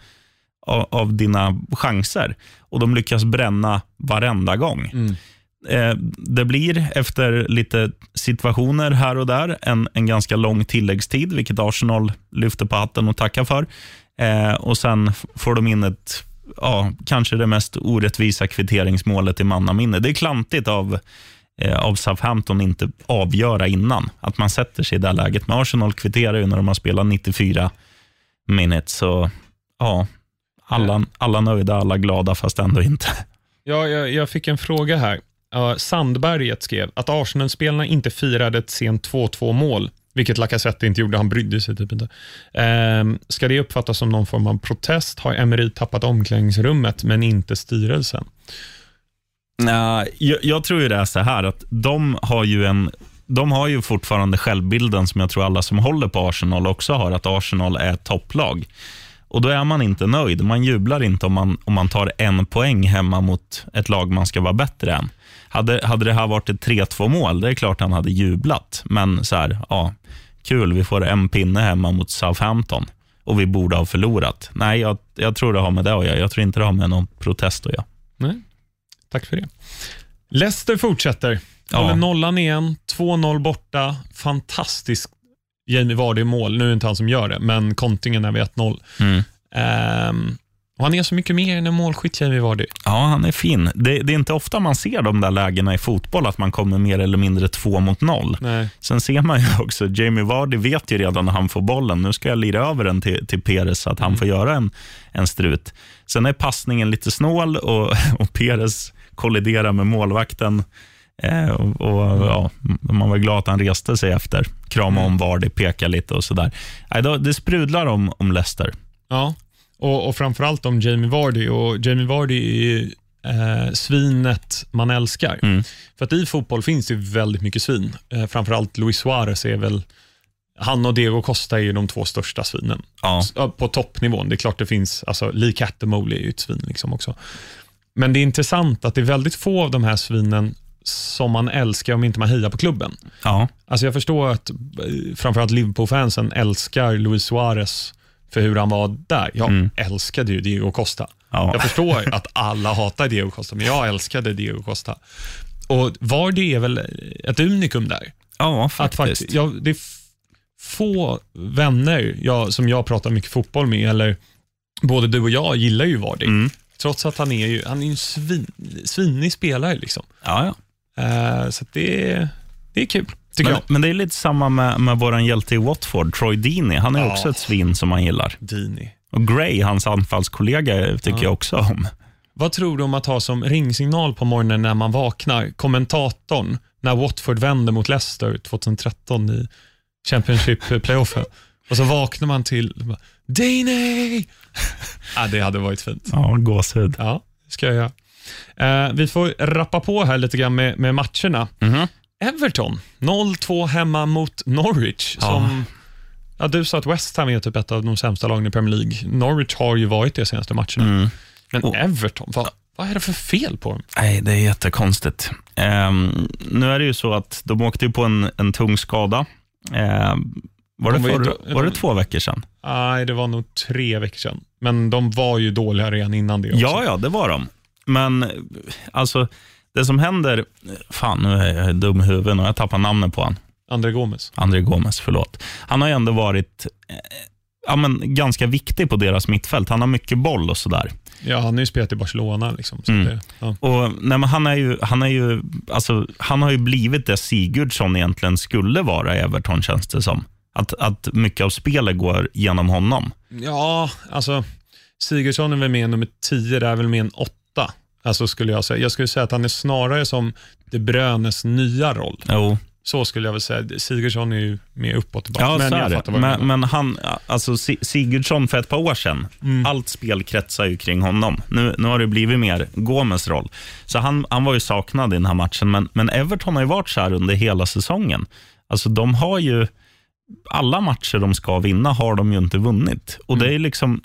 av, av dina chanser. Och de lyckas bränna varenda gång. Mm. Eh, det blir efter lite situationer här och där en, en ganska lång tilläggstid, vilket Arsenal lyfter på hatten och tackar för. Eh, och Sen får de in ett, ja, kanske det mest orättvisa kvitteringsmålet i mannaminne. Det är klantigt av, eh, av Southampton inte avgöra innan, att man sätter sig i det här läget. Men Arsenal kvitterar ju när de har spelat 94 minutes. Så ja, alla, alla nöjda, alla glada, fast ändå inte. Ja, jag, jag fick en fråga här. Uh, Sandberget skrev att Arsenal-spelarna inte firade ett sent 2-2 mål, vilket Lacazette inte gjorde. Han brydde sig typ inte. Ehm, ska det uppfattas som någon form av protest? Har Emery tappat omklädningsrummet, men inte styrelsen? Uh, jag, jag tror ju det är så här att de har ju en de har ju fortfarande självbilden som jag tror alla som håller på Arsenal också har, att Arsenal är ett topplag. Och Då är man inte nöjd. Man jublar inte om man, om man tar en poäng hemma mot ett lag man ska vara bättre än. Hade, hade det här varit ett 3-2 mål, det är klart han hade jublat. Men så här, ja, kul, vi får en pinne hemma mot Southampton och vi borde ha förlorat. Nej, jag, jag tror det har med det att göra. Jag tror inte det har med någon protest att göra. Nej, tack för det. Leicester fortsätter. Ja. Håller nollan igen, 2-0 borta. Fantastisk Jamie Vardy mål. Nu är det inte han som gör det, men kontringen är vid 1-0. Mm. Ehm, och han är så mycket mer än en målskytt, Jamie Vardy. Ja, han är fin. Det, det är inte ofta man ser de där lägena i fotboll, att man kommer mer eller mindre två mot noll. Nej. Sen ser man ju också, Jamie Vardy vet ju redan när han får bollen, nu ska jag lira över den till, till Perez så att han får göra en, en strut. Sen är passningen lite snål och, och Perez kolliderar med målvakten. Eh, och, och, ja, man var glad att han reste sig efter, krama om Vardy, peka lite och sådär. Det sprudlar om, om Leicester. Ja, och, och framförallt om Jamie Vardy. Och Jamie Vardy är eh, svinet man älskar. Mm. För att i fotboll finns det väldigt mycket svin. Eh, framförallt Luis Suarez är väl, han och Diego Costa är ju de två största svinen. Ja, På toppnivån. Det är klart det finns, alltså Lee Cattermole är ju ett svin liksom också. Men det är intressant att det är väldigt få av de här svinen som man älskar om inte man hejar på klubben. Ja. Alltså jag förstår att eh, framförallt Liverpool-fansen älskar Luis Suarez för hur han var där. Jag Mm. älskade ju Diego Costa. Ja. Jag förstår att alla hatar Diego Costa, men jag älskade Diego Costa. Och Vardy är väl ett unikum där. Ja, Att faktiskt. faktiskt, jag, det är få vänner jag, som jag pratar mycket fotboll med, eller både du och jag gillar ju Vardy. Mm. Trots att han är ju han är en svin, svinig spelare. Liksom. Ja, ja. Eh, så det, är, det är kul. Men, men det är lite samma med, med vår hjälte i Watford, Troy Deeney. Han är Ja. också ett svin som man gillar. Dini. Och Gray, hans anfallskollega, tycker Ja. jag också om. Vad tror du om att ha som ringsignal på morgonen när man vaknar, kommentatorn, när Watford vänder mot Leicester 2013 i Championship-playoffen. Och så vaknar man till, Dini! ja, det hade varit fint. Ja, gåshud. Ja, det ska jag göra. Eh, vi får rappa på här lite grann med, med matcherna. Mhm. Everton, 0-2 hemma mot Norwich. Ja. Som, ja, du sa att West Ham är typ ett av de sämsta lagen i Premier League. Norwich har ju varit det de senaste matcherna. Mm. Men Och- Everton, vad, vad är det för fel på dem? Nej, det är jättekonstigt. Ehm, nu är det ju så att de åkte ju på en, en tung skada. Ehm, var, det De var ju för, då- var det de- två veckor sedan? Nej, det var nog tre veckor sedan. Men de var ju dåliga redan innan det också. Ja, ja, det var de. Men alltså, det som händer... Fan, nu är jag dum i huvudet och jag tappar namnet på honom. André Gomes. André Gomes, förlåt. Han har ju ändå varit eh, ja, men, ganska viktig på deras mittfält. Han har mycket boll och sådär. Ja, han har ju spelat i Barcelona. Liksom, så Mm. det, ja. Och, nej, men han, är ju, han, är ju, alltså, han har ju blivit det Sigurdsson egentligen skulle vara i Everton, känns det som. Att, att mycket av spelet går genom honom. ja, alltså Sigurdsson är väl med nummer 10, det är väl med en 8. Alltså skulle jag säga. Jag skulle säga att han är snarare som De Bruynes nya roll. Jo, Så skulle jag väl säga. Sigurdsson är ju mer uppåt tillbaka. ja, men så är det. Men, men han, alltså Si- Sigurdsson för ett par år sedan, Mm. allt spel kretsar ju kring honom. Nu, nu har det blivit mer Gomes roll. Så han, han var ju saknad i den här matchen, men, men Everton har ju varit så här under hela säsongen. Alltså de har ju, alla matcher de ska vinna har de ju inte vunnit. Och det är liksom,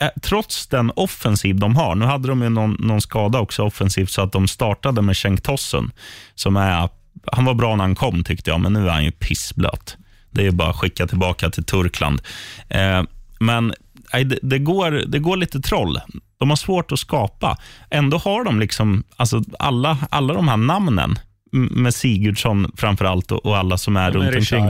Eh, trots den offensiv de har, nu hade de ju någon, någon skada också offensivt, så att de startade med Cenk Tossen, som är, han var bra när han kom tyckte jag, men nu är han ju pissblöt. Det är ju bara att skicka tillbaka till Turkland. Eh, men nej, det, det, går, det går lite troll. De har svårt att skapa. Ändå har de liksom, alltså alla, alla de här namnen, med Sigurdsson framför allt och, och alla som är Med runt omkring.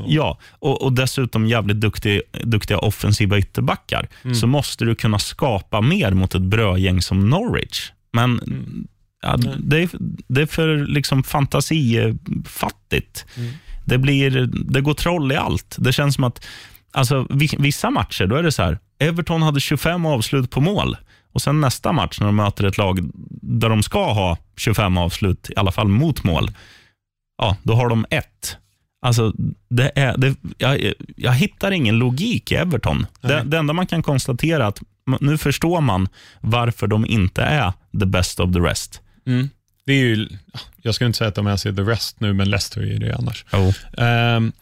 Och... Ja, och, och dessutom jävligt duktig, duktiga offensiva ytterbackar. Mm. Så måste du kunna skapa mer mot ett brödgäng som Norwich. Men ja, Nej. det, är, det är för liksom fantasifattigt. Mm. Det, blir, det går troll i allt. Det känns som att alltså, vi- vissa matcher, då är det så här. Everton hade 25 avslut på mål. Och sen nästa match när de möter ett lag där de ska ha 25 avslut, i alla fall mot mål, ja, då har de ett. Alltså, det är, det, jag, jag hittar ingen logik i Everton. Det, det enda man kan konstatera är att nu förstår man varför de inte är the best of the rest. Mm. Det är ju, jag ska inte säga att de är the rest nu, men Leicester är ju det annars. Oh. Ehm,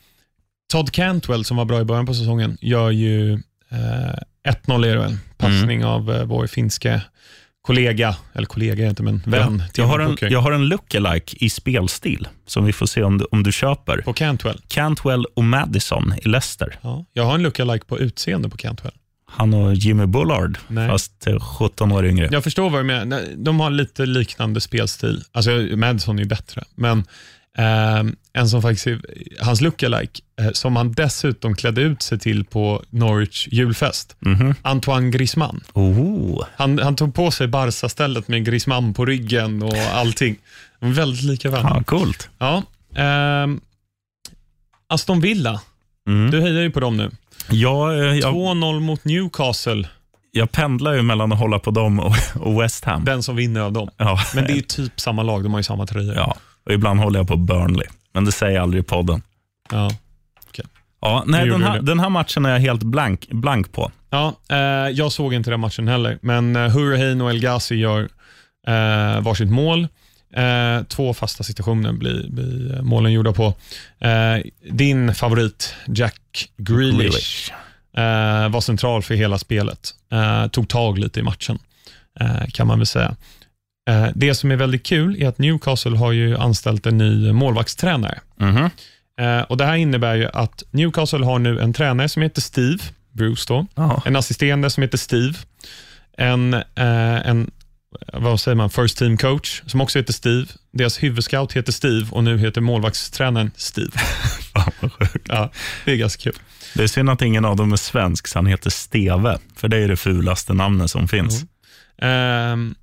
Todd Cantwell, som var bra i början på säsongen, gör ju eh, 1-0 är Passning av eh, vår finska kollega, eller kollega inte, men vän. jag, har en, jag har en lookalike i spelstil som vi får se om du, om du köper. På Cantwell. Cantwell och Madison i Leicester. Ja, jag har en lookalike på utseende på Cantwell. Han och Jimmy Bullard, Nej. fast eh, 17 år yngre. Jag förstår vad du menar. De har lite liknande spelstil. Alltså, Madison är ju bättre, men ehm, en som faktiskt är hans lookalike, eh, som han dessutom klädde ut sig till på Norwich julfest. Mhm. Antoine Griezmann. Oh. Han, han tog på sig Barca-stället med Griezmann på ryggen och allting. De är väldigt lika varandra. Ja, coolt. Ja. ehm, Aston Villa, Mm. du hejar ju på dem nu. Ja, eh, jag, 2-0 mot Newcastle, jag pendlar ju mellan att hålla på dem och, West Ham. den som vinner av dem. Ja. Men det är ju typ samma lag, de har ju samma tröjor. ja, och ibland håller jag på Burnley, men det säger jag aldrig i podden. Ja. Ja, nej, den, här, den här matchen är jag helt blank, blank på. Ja, eh, jag såg inte den matchen heller, men eh, Hurricane och El Ghazi gör eh, varsitt mål. Eh, två fasta situationer blir, blir eh, målen gjorda på. Eh, din favorit, Jack Grealish, Grealish. eh, var central för hela spelet. Tog tag lite i matchen, kan man väl säga. Eh, det som är väldigt kul är att Newcastle har ju anställt en ny målvaktstränare. Mhm. Eh, och Det här innebär ju att Newcastle har nu en tränare som heter Steve, Bruce då, en assisterande som heter Steve, en, eh, en vad säger man, first team coach som också heter Steve. Deras huvudscout heter Steve och nu heter målvaktstränaren Steve. Fan, vad sjukt. Ja, det är ganska kul. Det är synd att ingen av dem är svensk, så han heter Steve, för det är det fulaste namnet som finns. Ehm,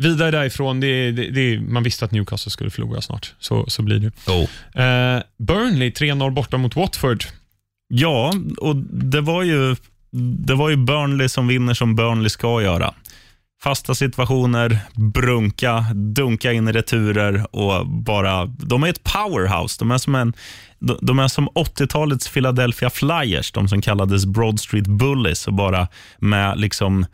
vidare därifrån, det, det, det, man visste att Newcastle skulle förlora snart. Så, så blir det. Oh. Eh, Burnley 3-0 borta mot Watford. Ja, och det var, ju, det var ju Burnley som vinner som Burnley ska göra. Fasta situationer, brunka, dunka in i returer och bara... De är ett powerhouse. De är som, en, de är som 80-talets Philadelphia Flyers, de som kallades Broad Street Bullies och bara med liksom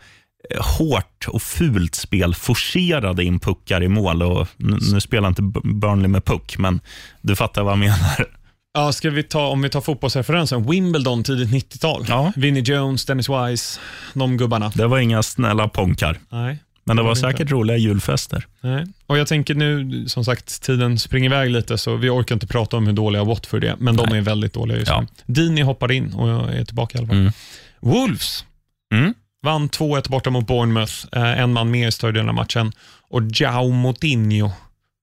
hårt och fult spel forcerade in puckar i mål. Och nu, spelar inte Burnley med puck, men du fattar vad jag menar. Ja, ska vi ta, om vi tar fotbollsreferensen, Wimbledon tidigt 90-tal. Ja. Vinnie Jones, Dennis Wise, de gubbarna. Det var inga snälla ponkar, Nej. men det var inte. säkert roliga julfester. Nej. Och Jag tänker nu, som sagt, tiden springer iväg lite, så vi orkar inte prata om hur dåliga Watford är, men de Nej. är väldigt dåliga just Ja. nu. Dini hoppar in och jag är tillbaka i alla fall. Mm. Wolves Mm. Vann 2-1 borta mot Bournemouth, eh, en man mer i större delen av matchen. Och Jao Moutinho,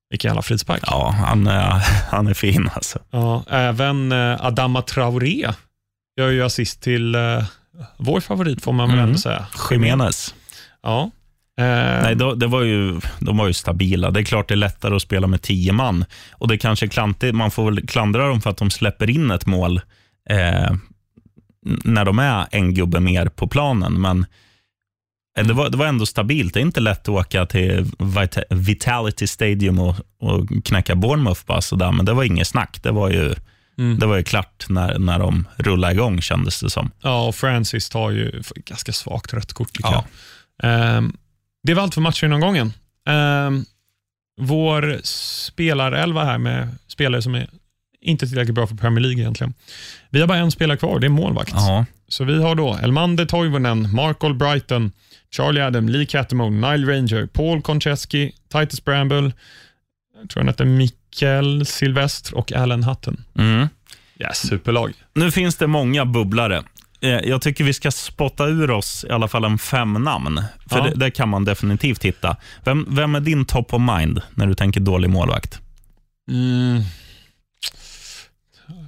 vilken jävla frispark. Ja, han är, han är fin alltså. Ja, även eh, Adama Traoré gör ju assist till eh, vår favorit, får man väl Mm. ändå säga. Jiménez. Ja. Eh, Nej, då, det var ju, de var ju stabila. Det är klart det är lättare att spela med tio man. Och det är kanske klantigt, Man får väl klandra dem för att de släpper in ett mål eh, när de är en gubbe mer på planen. Men eh, det var, det var ändå stabilt. Det är inte lätt att åka till Vita- Vitality Stadium och, och knäcka Bournemouth bara sådär, men det var inget snack. Det var ju, mm. det var ju klart när, när de rullade igång kändes det som. Ja, och Francis tar ju ganska svagt rött kort Ja. Ehm, det var allt för matchen Um, vår spelarelva här med spelare som är inte tillräckligt bra för Premier League egentligen. Vi har bara en spelare kvar, det är målvakt. Ja. Så vi har då Elmander Toivonen, Mark Albrighton, Charlie Adam, Lee Catamone, Nile Ranger, Paul Konchesky, Titus Bramble, jag tror han heter Mikael Silvestre och Alan Hutton. Mm. Ja, superlag. Nu finns det många bubblare. Eh, Jag tycker vi ska spotta ur oss i alla fall en fem namn. För Ja. det, det kan man definitivt hitta. Vem, vem är din top of mind när du tänker dålig målvakt? Mm.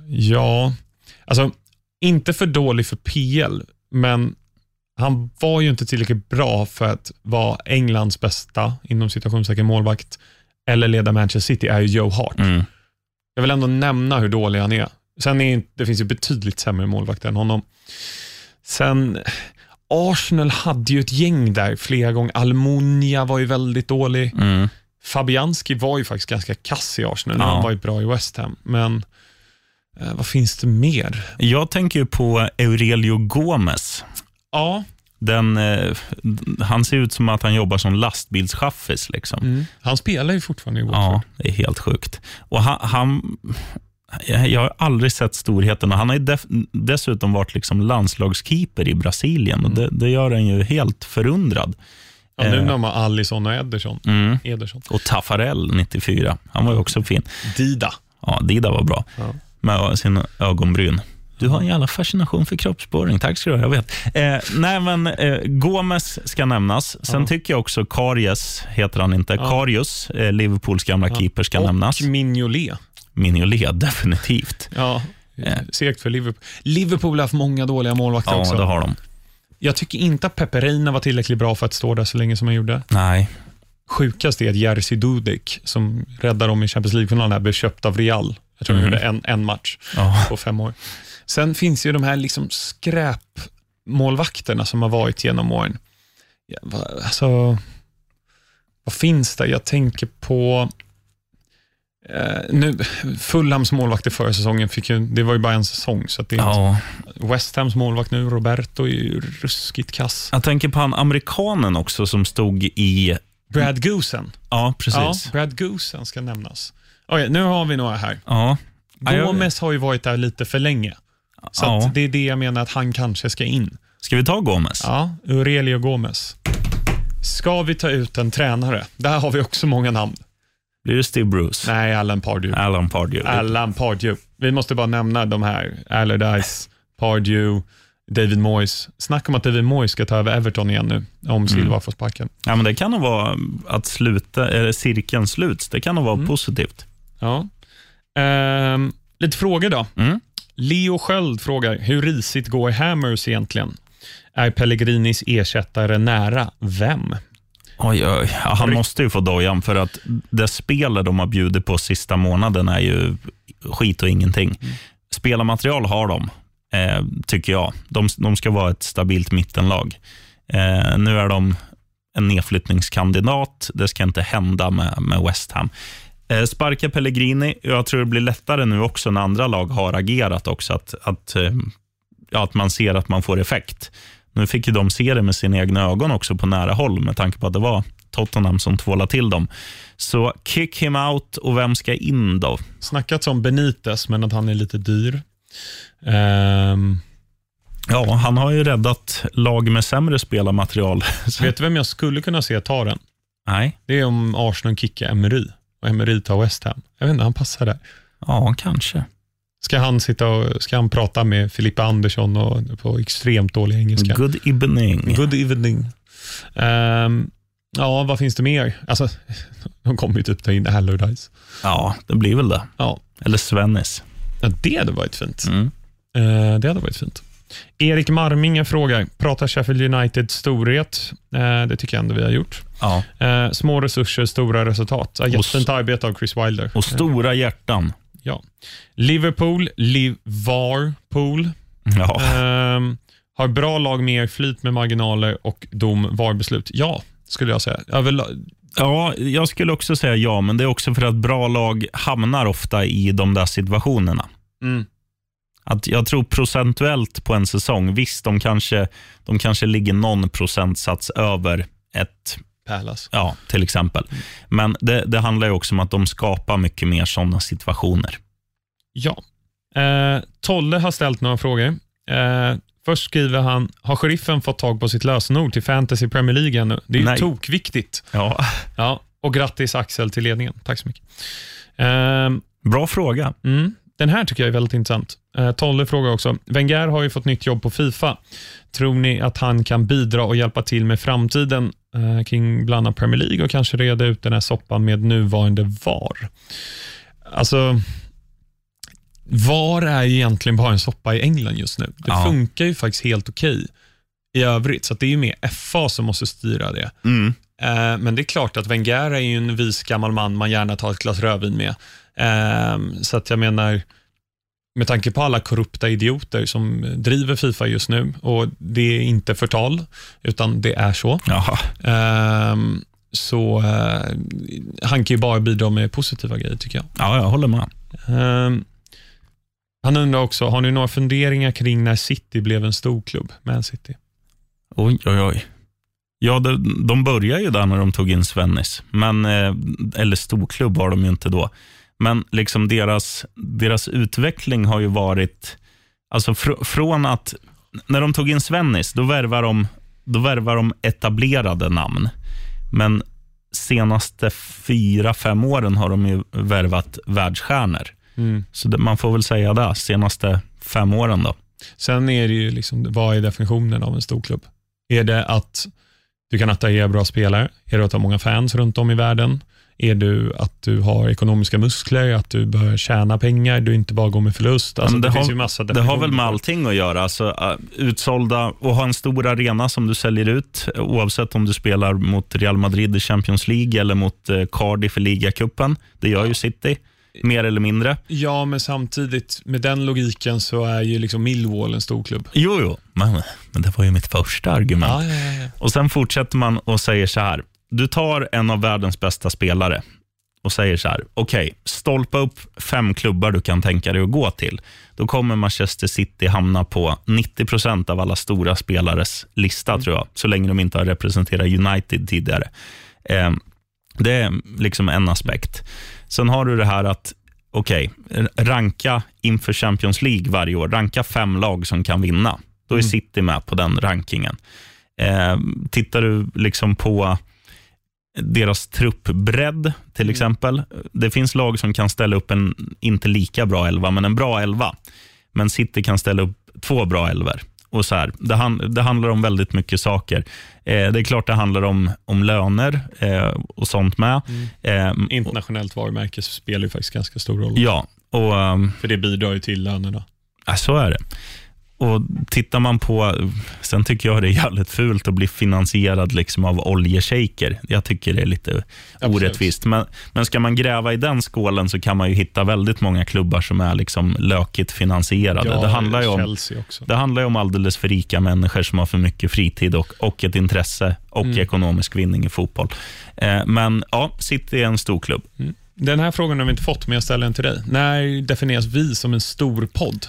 Ja, alltså inte för dålig för PL, men han var ju inte tillräckligt bra för att vara Englands bästa, inom citationstecken, målvakt eller leda Manchester City är ju Joe Hart. Mm. Jag vill ändå nämna hur dålig han är. Sen är det finns ju betydligt sämre målvakter än honom. Sen, Arsenal hade ju ett gäng där flera gånger. Almunia var ju väldigt dålig. Mm. Fabianski var ju faktiskt ganska kass i Arsenal Ja. han var ju bra i West Ham. Men vad finns det mer? Jag tänker ju på Aurelio Gomez. Ja, Den, eh, han ser ut som att han jobbar som lastbilschaffis. Liksom. han spelar ju fortfarande i Watford. Ja, det är helt sjukt. Och han, han, jag har aldrig sett storheten. och Han har def, dessutom varit liksom landslagskeeper i Brasilien. Och det, det gör en ju helt förundrad. Ja, nu Eh. när de har Alisson och Ederson. Mm. Ederson. Och Taffarel 94. Han var ju också fin. Dida. Ja, Dida var bra Ja. Med sina ögonbryn. Du har en jävla fascination för kroppsborring. Tack ska du ha, jag vet. Eh, nej, men eh, Gomes ska nämnas. Sen Ja. tycker jag också Karius, heter han inte. Ja. Karius, eh, Liverpools gamla keeper, ska och nämnas. Mignolet. Mignolet, definitivt. Ja, Eh. segt för Liverpool. Liverpool har haft många dåliga målvakter Ja, också. det har de. Jag tycker inte att Pepe Reina var tillräckligt bra för att stå där så länge som han gjorde. Nej. Sjukast är att Jerzy Dudek, som räddade dem i Champions League-finalen, blev köpt av Real. Jag tror han Mm. gjorde en, en match Ja. på fem år. Sen finns ju de här liksom skräpmålvakterna som har varit genom åren. Alltså, vad finns det? Jag tänker på eh, nu, Fulhams målvakter förra säsongen, fick ju, det var ju bara en säsong. Så att det ja. inte, West Hams målvakt nu, Roberto, är ju ruskigt kass. Jag tänker på han amerikanen också som stod i... Brad Goosen. Ja, precis. Ja, Brad Goosen ska nämnas. Okej, nu har vi några här. Ja. Gomes har ju varit där lite för länge. Så Ja. det är det jag menar att han kanske ska in. Ska vi ta Gomes? Ja, Aurelio Gomes. Ska vi ta ut en tränare? Där har vi också många namn. Blir det Steve Bruce? Nej, Alan Pardew. Alan Pardew? Alan Pardew. Vi måste bara nämna de här. Allardyce, Pardew, David Moyes. Snacka om att David Moyes ska ta över Everton igen nu, om Silva får sparken. Ja, men det kan nog vara att sluta, eller cirkeln sluts. Det kan nog vara positivt. Ja. Ehm, lite frågor då. Mm. Leo Sköld frågar, hur risigt går Hammers egentligen? Är Pellegrinis ersättare nära? Vem? Oj, oj. Han måste ju få dojan för att det spelet de har bjudit på sista månaden är ju skit och ingenting. Mm. Spelarmaterial har de, eh, tycker jag. De, de, ska vara ett stabilt mittenlag. Eh, nu är de en nedflyttningskandidat. Det ska inte hända med, med West Ham. Eh, sparka Pellegrini. Jag tror det blir lättare nu också när andra lag har agerat också. Att, att, eh, ja, att man ser att man får effekt. Nu fick ju de se det med sina egna ögon också på nära håll med tanke på att det var Tottenham som tvålade till dem. Så kick him out och vem ska in då? Snackats om Benitez, men att han är lite dyr. Um... Ja, han har ju räddat lag med sämre spelarmaterial. Vet du vem jag skulle kunna se ta den? Nej. Det är om Arsenal kickar Emery och Emery tar West Ham. Jag vet inte, han passar där. Ja, kanske. Ska han sitta och ska han prata med Filippa Andersson och, på extremt dålig engelska? Good evening. Good evening. Um, ja, vad finns det mer? Alltså, de kommer ju typ ta in Allardyce. Ja, det blir väl det. Ja. Eller Svennis. Ja, det hade varit fint. Mm. Uh, det hade varit fint. Erik Marminge frågar, pratar Sheffield United storhet? Uh, det tycker jag ändå vi har gjort. Ja. Uh, små resurser, stora resultat. Jättefint arbete av Chris Wilder. Och stora hjärtan. Ja. Liverpool, Liverpool. Ja. Um, har bra lag mer flyt med marginaler och dom VAR-beslut. Ja, skulle jag säga. Över, Ja, jag skulle också säga ja, men det är också för att bra lag hamnar ofta i de där situationerna. Mm. Att jag tror procentuellt på en säsong, visst, de kanske, de kanske ligger någon procentsats över ett Palace. Ja, till exempel. Men det, det handlar också om att de skapar mycket mer sådana situationer. Ja. Eh, Tolle har ställt några frågor. Eh, först skriver han, har sheriffen fått tag på sitt lösenord till Fantasy Premier League ännu? Det är ju tokviktigt. Ja. ja. Och grattis Axel till ledningen. Tack så mycket. Eh, Bra fråga. Mm. Den här tycker jag är väldigt intressant. Eh, Tolle frågar också, Wenger har ju fått nytt jobb på Fifa. Tror ni att han kan bidra och hjälpa till med framtiden eh, kring bland annat Premier League och kanske reda ut den här soppan med nuvarande VAR? Alltså, VAR är egentligen bara en soppa i England just nu. Det ja. funkar ju faktiskt helt okej okay i övrigt, så det är mer FA som måste styra det. Mm. Eh, men det är klart att Wenger är ju en vis gammal man man gärna tar ett glas rödvin med. Eh, så att jag menar, med tanke på alla korrupta idioter som driver Fifa just nu, och det är inte förtal, utan det är så. Eh, så eh, han kan ju bara bidra med positiva grejer tycker jag. Ja, jag håller med. Eh, han undrar också, har ni några funderingar kring när City blev en stor klubb, Man City? Oj, oj, oj. Ja, de, de började ju där när de tog in Svennis, men, eh, eller storklubb var de ju inte då. Men liksom deras, deras utveckling har ju varit, alltså fr från att, när de tog in Svennis, då värvar de, då värvar de etablerade namn. Men senaste fyra, fem åren har de ju värvat världsstjärnor. Mm. Så det, man får väl säga det, senaste fem åren då. Sen är det ju, liksom, vad är definitionen av en stor klubb? Är det att du kan attrahera bra spelare? Är det att ha många fans runt om i världen? Är du att du har ekonomiska muskler, att du bör tjäna pengar, du inte bara går med förlust? Alltså, det, det, har, det har väl med allting att göra. Alltså, uh, utsålda och ha en stor arena som du säljer ut, oavsett om du spelar mot Real Madrid i Champions League eller mot uh, Cardiff i ligacupen. Det gör ju City mer eller mindre. Ja, men samtidigt med den logiken så är ju liksom Millwall en stor klubb. Jo, jo, men, men det var ju mitt första argument. Ja, ja, ja. Och Sen fortsätter man och säger så här. Du tar en av världens bästa spelare och säger så här, okej, okay, stolpa upp fem klubbar du kan tänka dig att gå till. Då kommer Manchester City hamna på 90 procent av alla stora spelares lista, mm. tror jag, så länge de inte har representerat United tidigare. Eh, det är liksom en aspekt. Sen har du det här att okej, okay, ranka inför Champions League varje år. Ranka fem lag som kan vinna. Då är mm. City med på den rankingen. Eh, tittar du liksom på deras truppbredd till mm. exempel. Det finns lag som kan ställa upp en inte lika bra elva, men en bra elva. Men City kan ställa upp två bra elver. Och så här, det, han, det, handlar om väldigt mycket saker. Eh, det är klart det handlar om, om löner eh, och sånt med. Mm. Eh, Internationellt varumärke spelar ju faktiskt ganska stor roll. Ja. Och, um, För det bidrar ju till lönerna. Ja, så är det. Och tittar man på, sen tycker jag det är jävligt fult att bli finansierad liksom av oljeshejker. Jag tycker det är lite Absolut. orättvist. Men, men ska man gräva i den skålen så kan man ju hitta väldigt många klubbar som är liksom lökigt finansierade. Ja, det, handlar ju om, det handlar om alldeles för rika människor som har för mycket fritid och, och ett intresse och Mm. ekonomisk vinning i fotboll. Eh, men ja, City är en stor klubb. Den här frågan har vi inte fått, men jag ställer den till dig. När definieras vi som en stor podd?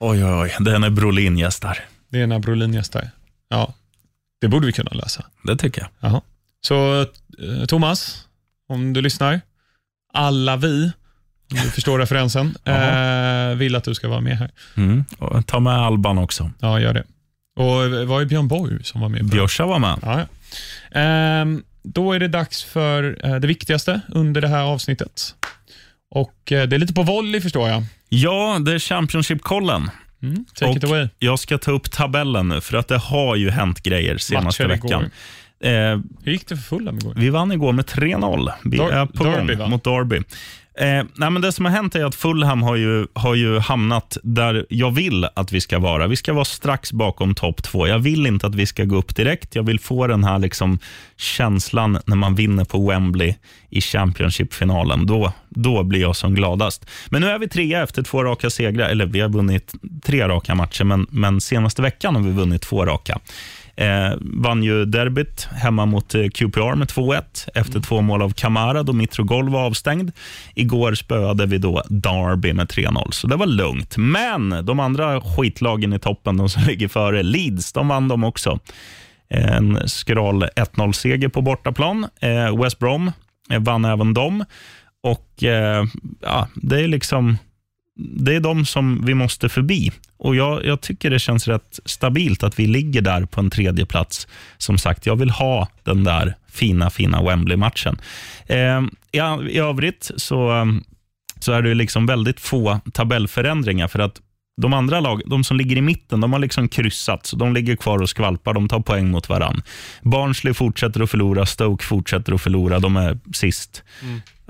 Oj, oj, oj. Den är Brolin gästar. Det är när Brolin gästar. Ja, det borde vi kunna lösa. Det tycker jag. Jaha. Så eh, Thomas, om du lyssnar. Alla vi, om du förstår referensen, eh, vill att du ska vara med här. Mm. Ta med Alban också. Ja, gör det. Och var ju Björn Borg som var med? Björsa var med. Ja, ja. Ehm, då är det dags för eh, det viktigaste under det här avsnittet. Och eh, Det är lite på volley förstår jag. Ja, det är Championship-kollen. Mm, take Och it away. Jag ska ta upp tabellen nu, för att det har ju hänt grejer senaste Matcher veckan. igår. Eh, Hur gick det för Fulham igår? vi vann igår med 3-0. Vi Dar- är på Derby, gång va? mot Derby. Eh, nej, men det som har hänt är att Fulham har ju, har ju hamnat där jag vill att vi ska vara. Vi ska vara strax bakom topp två. Jag vill inte att vi ska gå upp direkt. Jag vill få den här liksom känslan när man vinner på Wembley i Championship-finalen. Då, då blir jag som gladast. Men nu är vi trea efter två raka segrar. Eller vi har vunnit tre raka matcher, men, men senaste veckan har vi vunnit två raka. Eh, vann ju derbyt hemma mot eh, QPR med 2-1 efter två mål av Kamara då Mitrogol var avstängd. Igår spöade vi då Derby med 3-0, så det var lugnt. Men de andra skitlagen i toppen, de som ligger före, Leeds, de vann de också. En skral 1-0-seger på bortaplan. Eh, West Brom eh, vann även dem. Och eh, ja, Det är liksom det är de som vi måste förbi. Och jag, jag tycker det känns rätt stabilt att vi ligger där på en tredje plats. Som sagt, jag vill ha den där fina, fina Wembley-matchen. Eh, i, I övrigt så, så är det liksom väldigt få tabellförändringar. För att de andra lag, de som ligger i mitten, de har liksom kryssat. Så de ligger kvar och skvalpar. De tar poäng mot varann. Barnsley fortsätter att förlora. Stoke fortsätter att förlora. De är sist.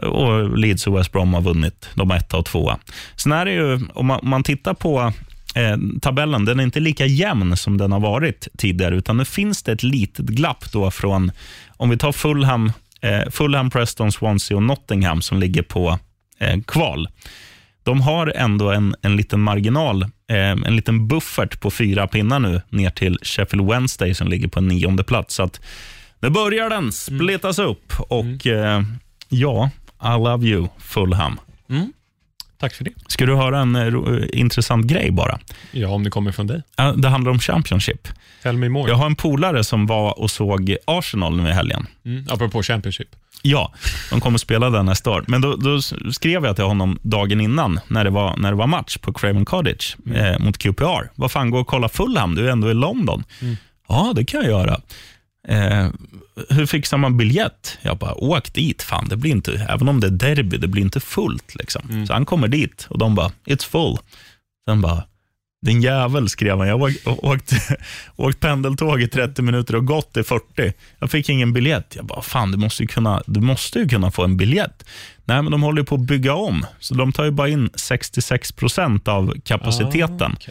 Och Leeds och West Brom har vunnit. De är etta och tvåa. Sen är det ju, om man, om man tittar på eh, tabellen, den är inte lika jämn som den har varit tidigare, utan nu finns det ett litet glapp då från, om vi tar Fulham, eh, Fulham, Preston, Swansea och Nottingham som ligger på eh, kval. De har ändå en, en liten marginal, eh, en liten buffert på fyra pinnar nu ner till Sheffield Wednesday som ligger på en nionde plats. Så att nu börjar den splittas upp och eh, ja, I love you Fulham. Tack för det. Ska du höra en eh, intressant grej bara? Ja, om det kommer från dig. Ja, Det handlar om Championship. Tell me more. Jag har en polare som var och såg Arsenal nu i helgen. Mm, apropå Championship. Ja, de kommer spela den nästa år. Men då, då skrev jag till honom dagen innan, när det var, när det var match på Craven Cottage eh, mot QPR. Vad fan, gå och kolla Fulham, du är ändå i London. Ja, det kan jag göra. Eh, hur fixar man biljett? Jag bara, åk dit. Fan, det blir inte, även om det är derby, det blir inte fullt. Liksom. Så han kommer dit och de bara, it's full. Sen bara, din jävel, skrev han. Jag har åkt, åkt, pendeltåg i 30 minuter och gått i 40. Jag fick ingen biljett. Jag bara, fan du måste ju kunna, du måste ju kunna få en biljett. Nej, men de håller ju på att bygga om. Så de tar ju bara in 66 procent av kapaciteten. Ah.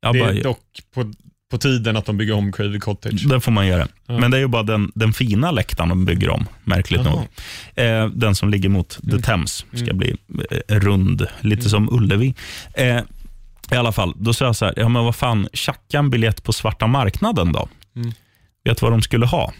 Jag Det bara, är dock på, på tiden att de bygger om Cravey Cottage. det får man göra. Men det är ju bara den, den fina läktaren de bygger om, märkligt Jaha. nog. Eh, den som ligger mot The Thames ska bli eh, rund, lite som Ullevi. Eh, I alla fall, då sa jag så här, ja men vad fan, tjacka en biljett på svarta marknaden då. Mm. Vet du vad de skulle ha?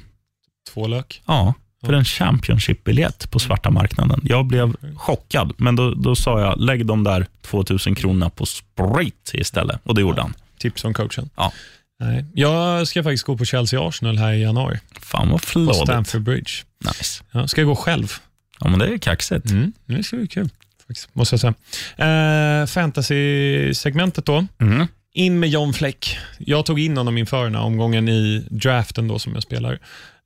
Två lök. Ja, för en Championship-biljett på svarta marknaden. Jag blev chockad, men då, då sa jag, lägg de där 2000 kronorna på sprit istället. Och det gjorde han. Tips från coachen. Ja. Nej. Jag ska faktiskt gå på Chelsea-Arsenal här i januari. Fan vad På flådigt. Stamford Bridge. Nice. Ja, ska jag gå själv. Ja, men det är kaxigt. Mm. Det ska bli kul, faktiskt, måste jag säga. Eh, Fantasy-segmentet då. Mm. In med John Fleck. Jag tog in honom inför den här omgången i draften då som jag spelar.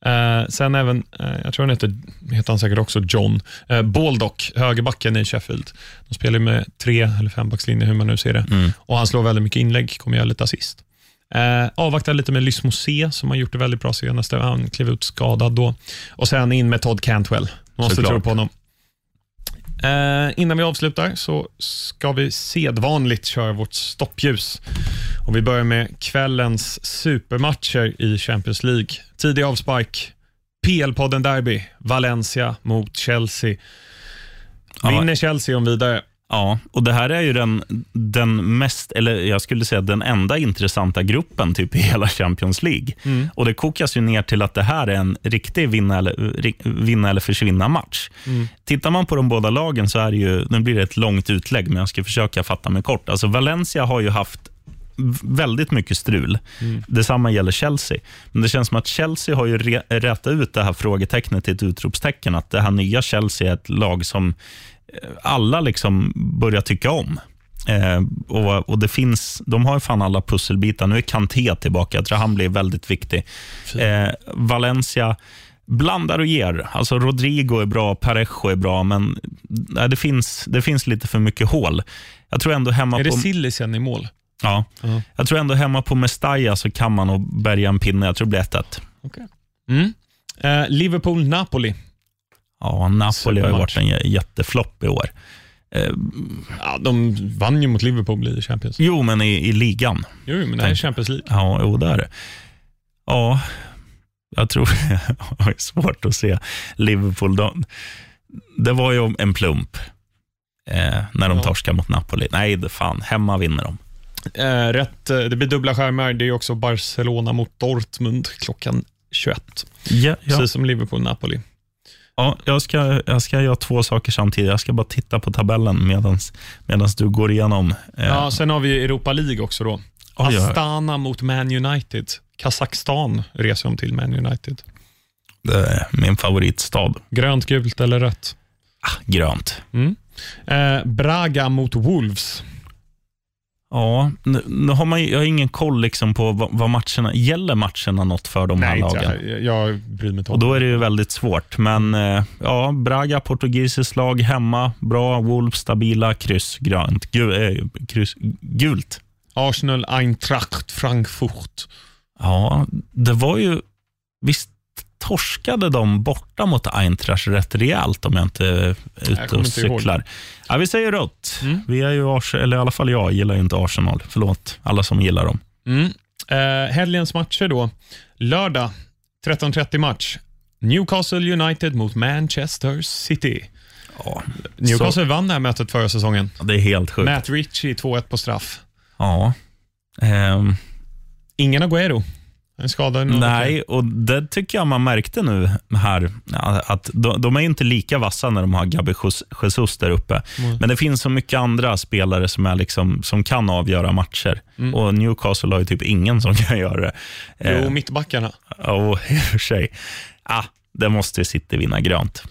Eh, sen även, eh, jag tror han heter, heter han säkert också John, eh, Baldock, högerbacken i Sheffield. De spelar med tre eller fembackslinje, hur man nu ser det. Mm. Och Han slår väldigt mycket inlägg, kommer göra lite assist. Eh, avvaktar lite med Lysmo C, som har gjort det väldigt bra senaste. Han klev ut skadad då. Och sen in med Todd Cantwell. Måste Såklart. tro på honom. Eh, innan vi avslutar så ska vi sedvanligt köra vårt stoppljus. Och Vi börjar med kvällens supermatcher i Champions League. Tidig avspark, PL-podden Derby, Valencia mot Chelsea. Vinner Chelsea om vidare. Ja, och det här är ju den, den mest, eller jag skulle säga den enda intressanta gruppen typ i hela Champions League. Mm. Och Det kokas ju ner till att det här är en riktig vinna eller, vinna eller försvinna-match. Mm. Tittar man på de båda lagen så är det ju, nu blir det ett långt utlägg, men jag ska försöka fatta mig kort. Alltså Valencia har ju haft väldigt mycket strul. Mm. Detsamma gäller Chelsea. Men det känns som att Chelsea har ju re- rätat ut det här frågetecknet till ett utropstecken. Att det här nya Chelsea är ett lag som eh, alla liksom börjar tycka om. Eh, och, och det finns, De har ju fan alla pusselbitar. Nu är Kanté tillbaka. Jag tror han blir väldigt viktig. Eh, Valencia blandar och ger. Alltså Rodrigo är bra, Parejo är bra, men nej, det, finns, det finns lite för mycket hål. Jag tror ändå hemma Är det på... Sillicen i mål? Ja. Ja. Jag tror ändå hemma på Mestalla så kan man nog bärga en pinne. Jag tror det blir 1-1. Okay. Mm. Eh, Liverpool-Napoli. Ja, Napoli har ju varit en jä- jätteflopp i år. Eh, Ja, de vann ju mot Liverpool i Champions. jo, men i, i ligan. Jo, men det här är Champions League. Ja, jo, det är det. Ja, jag tror jag har svårt att se Liverpool. De, det var ju en plump eh, när de Ja. torskade mot Napoli. Nej, det fan. Hemma vinner de. Eh, rätt, eh, det blir dubbla skärmar. Det är också Barcelona mot Dortmund klockan 21. Ja, ja. Precis som Liverpool-Napoli. Ja, jag, ska, jag ska göra två saker samtidigt. Jag ska bara titta på tabellen medan du går igenom. Eh, Ja, sen har vi Europa League också. då. oj. Astana mot Man United. Kazakstan reser de till Man United. Det är min favoritstad. Grönt, gult eller rött? Ah, grönt. Mm. Eh, Braga mot Wolves. Ja, nu, nu har man, jag har ingen koll liksom på vad, vad matcherna, gäller matcherna något för de här Nej, lagen? inte jag, bryr mig inte Och Då är det ju väldigt svårt. Men eh, ja, Braga, portugisiskt lag hemma. Bra, Wolves, stabila, kryss, grönt. Gu, eh, kryss, gult. Arsenal, Eintracht, Frankfurt. Ja, det var ju... Visst torskade de borta mot Eintracht rätt rejält om jag inte är ute och cyklar. Ja, vi säger rött. Mm. Vi är ju Ars- eller i alla fall jag gillar ju inte Arsenal. Förlåt alla som gillar dem. Mm. Eh, helgens matcher då. Lördag, 13.30 match. Newcastle United mot Manchester City. Ja, Newcastle vann det här mötet förra säsongen. det är helt sjukt. Matt Ritchie 2-1 på straff. Ja. Ehm, Ingen Agüero. En skadad. nu. Nej, och det tycker jag man märkte nu här. ja, Att de, de är inte lika vassa när de har Gabi Jesus- där uppe. Mm. Men det finns så mycket andra spelare som, är liksom, som kan avgöra matcher. Mm. Och Newcastle har ju typ ingen som kan göra det. Jo, Eh, mittbackarna. och i och för sig. Ah, det måste City vinna grönt.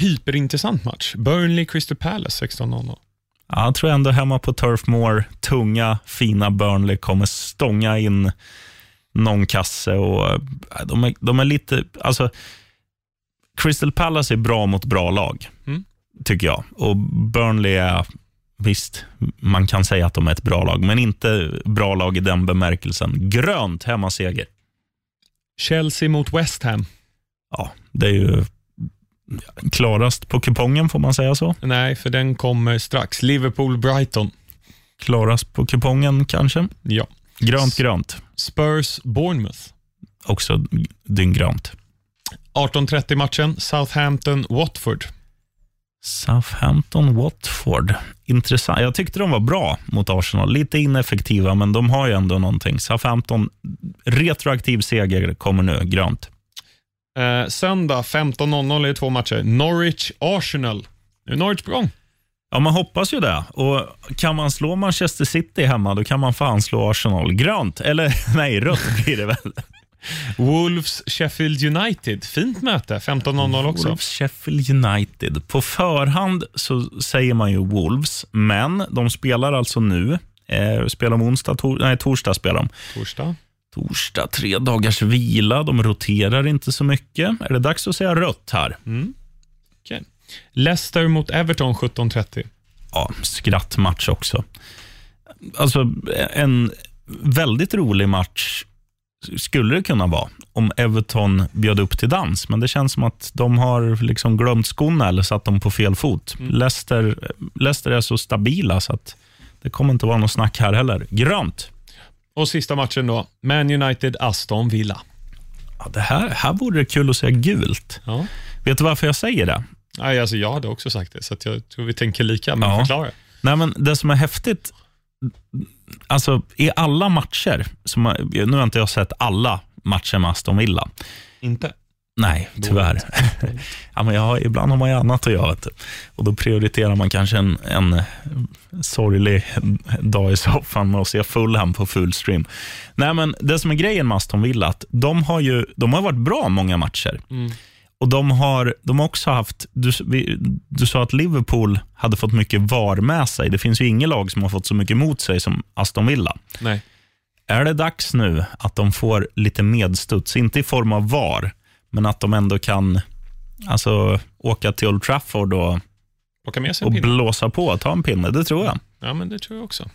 Hyperintressant match. Burnley, Crystal Palace 16.00. Ja, jag tror ändå hemma på Turf Moor, tunga, fina Burnley kommer stånga in någon kasse. Och, eh, de, är, de är lite... Alltså, Crystal Palace är bra mot bra lag, Mm. tycker jag. Och Burnley är... Visst, man kan säga att de är ett bra lag, men inte bra lag i den bemärkelsen. Grönt hemmaseger. Chelsea mot West Ham. Ja, det är ju klarast på kupongen, får man säga så. Nej, för den kommer strax. Liverpool-Brighton. Klarast på kupongen kanske. Ja. Grönt, grönt. Spurs-Bournemouth. Också dynggrönt. 18.30 matchen. Southampton-Watford. Southampton, Watford. Intressant. Jag tyckte de var bra mot Arsenal. Lite ineffektiva, men de har ju ändå någonting. Southampton, retroaktiv seger kommer nu, grönt. Eh, söndag 15.00 är det två matcher. Norwich-Arsenal. Nu är Norwich på gång. Ja, man hoppas ju det. Och Kan man slå Manchester City hemma, då kan man fan slå Arsenal. Grönt, eller nej, rött blir det väl. Wolves-Sheffield United. Fint möte. 15.00 också. Wolves, Sheffield United. På förhand så säger man ju Wolves, men de spelar alltså nu. Eh, spelar de onsdag, tor- nej, torsdag spelar de. Torsdag. Torsdag, tre dagars vila. De roterar inte så mycket. Är det dags att säga rött här? Okej. Leicester mot Everton 17.30. Ja, skrattmatch också. Alltså, en väldigt rolig match skulle det kunna vara om Everton bjöd upp till dans, men det känns som att de har liksom glömt skorna eller satt dem på fel fot. Leicester, Leicester är så stabila så att det kommer inte vara något snack här heller. Grönt. Och sista matchen då. Man United-Aston Villa. Ja, det här, här vore det kul att säga gult. Ja. Vet du varför jag säger det? Nej, alltså jag hade också sagt det, så jag tror vi tänker lika, men Ja. förklara. Nej, men det som är häftigt, alltså i alla matcher, som, nu har inte jag sett alla matcher med Aston Villa. Inte? Nej, tyvärr. ja, men jag ibland har man ju annat att göra. Och Då prioriterar man kanske en, en sorglig dag i soffan med att se Fulham på fullstream. Nej, men det som är grejen med Aston Villa, att de har ju de har varit bra många matcher. Mm. Och de har, de har också haft, du, vi, du sa att Liverpool hade fått mycket VAR med sig. Det finns ju inget lag som har fått så mycket emot sig som Aston Villa. Nej. Är det dags nu att de får lite medstuds, inte i form av VAR, men att de ändå kan alltså, åka till Old Trafford och, och blåsa på, ta en pinne, det tror jag. Ja, men det tror jag också.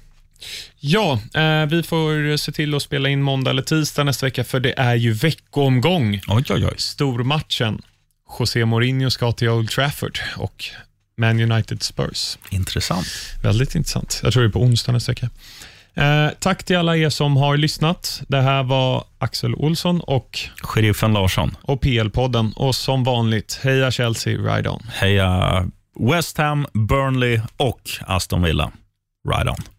Ja, eh, vi får se till att spela in måndag eller tisdag nästa vecka, för det är ju veckoomgång. Oj, oj, oj. Stormatchen. José Mourinho ska till Old Trafford och Man United Spurs. Intressant. Väldigt intressant. Jag tror det är på onsdag nästa vecka. Eh, tack till alla er som har lyssnat. Det här var Axel Olsson och, Sheriffen Larsson, och PL-podden. Och som vanligt, heja Chelsea, ride on. heja West Ham, Burnley och Aston Villa. Right on.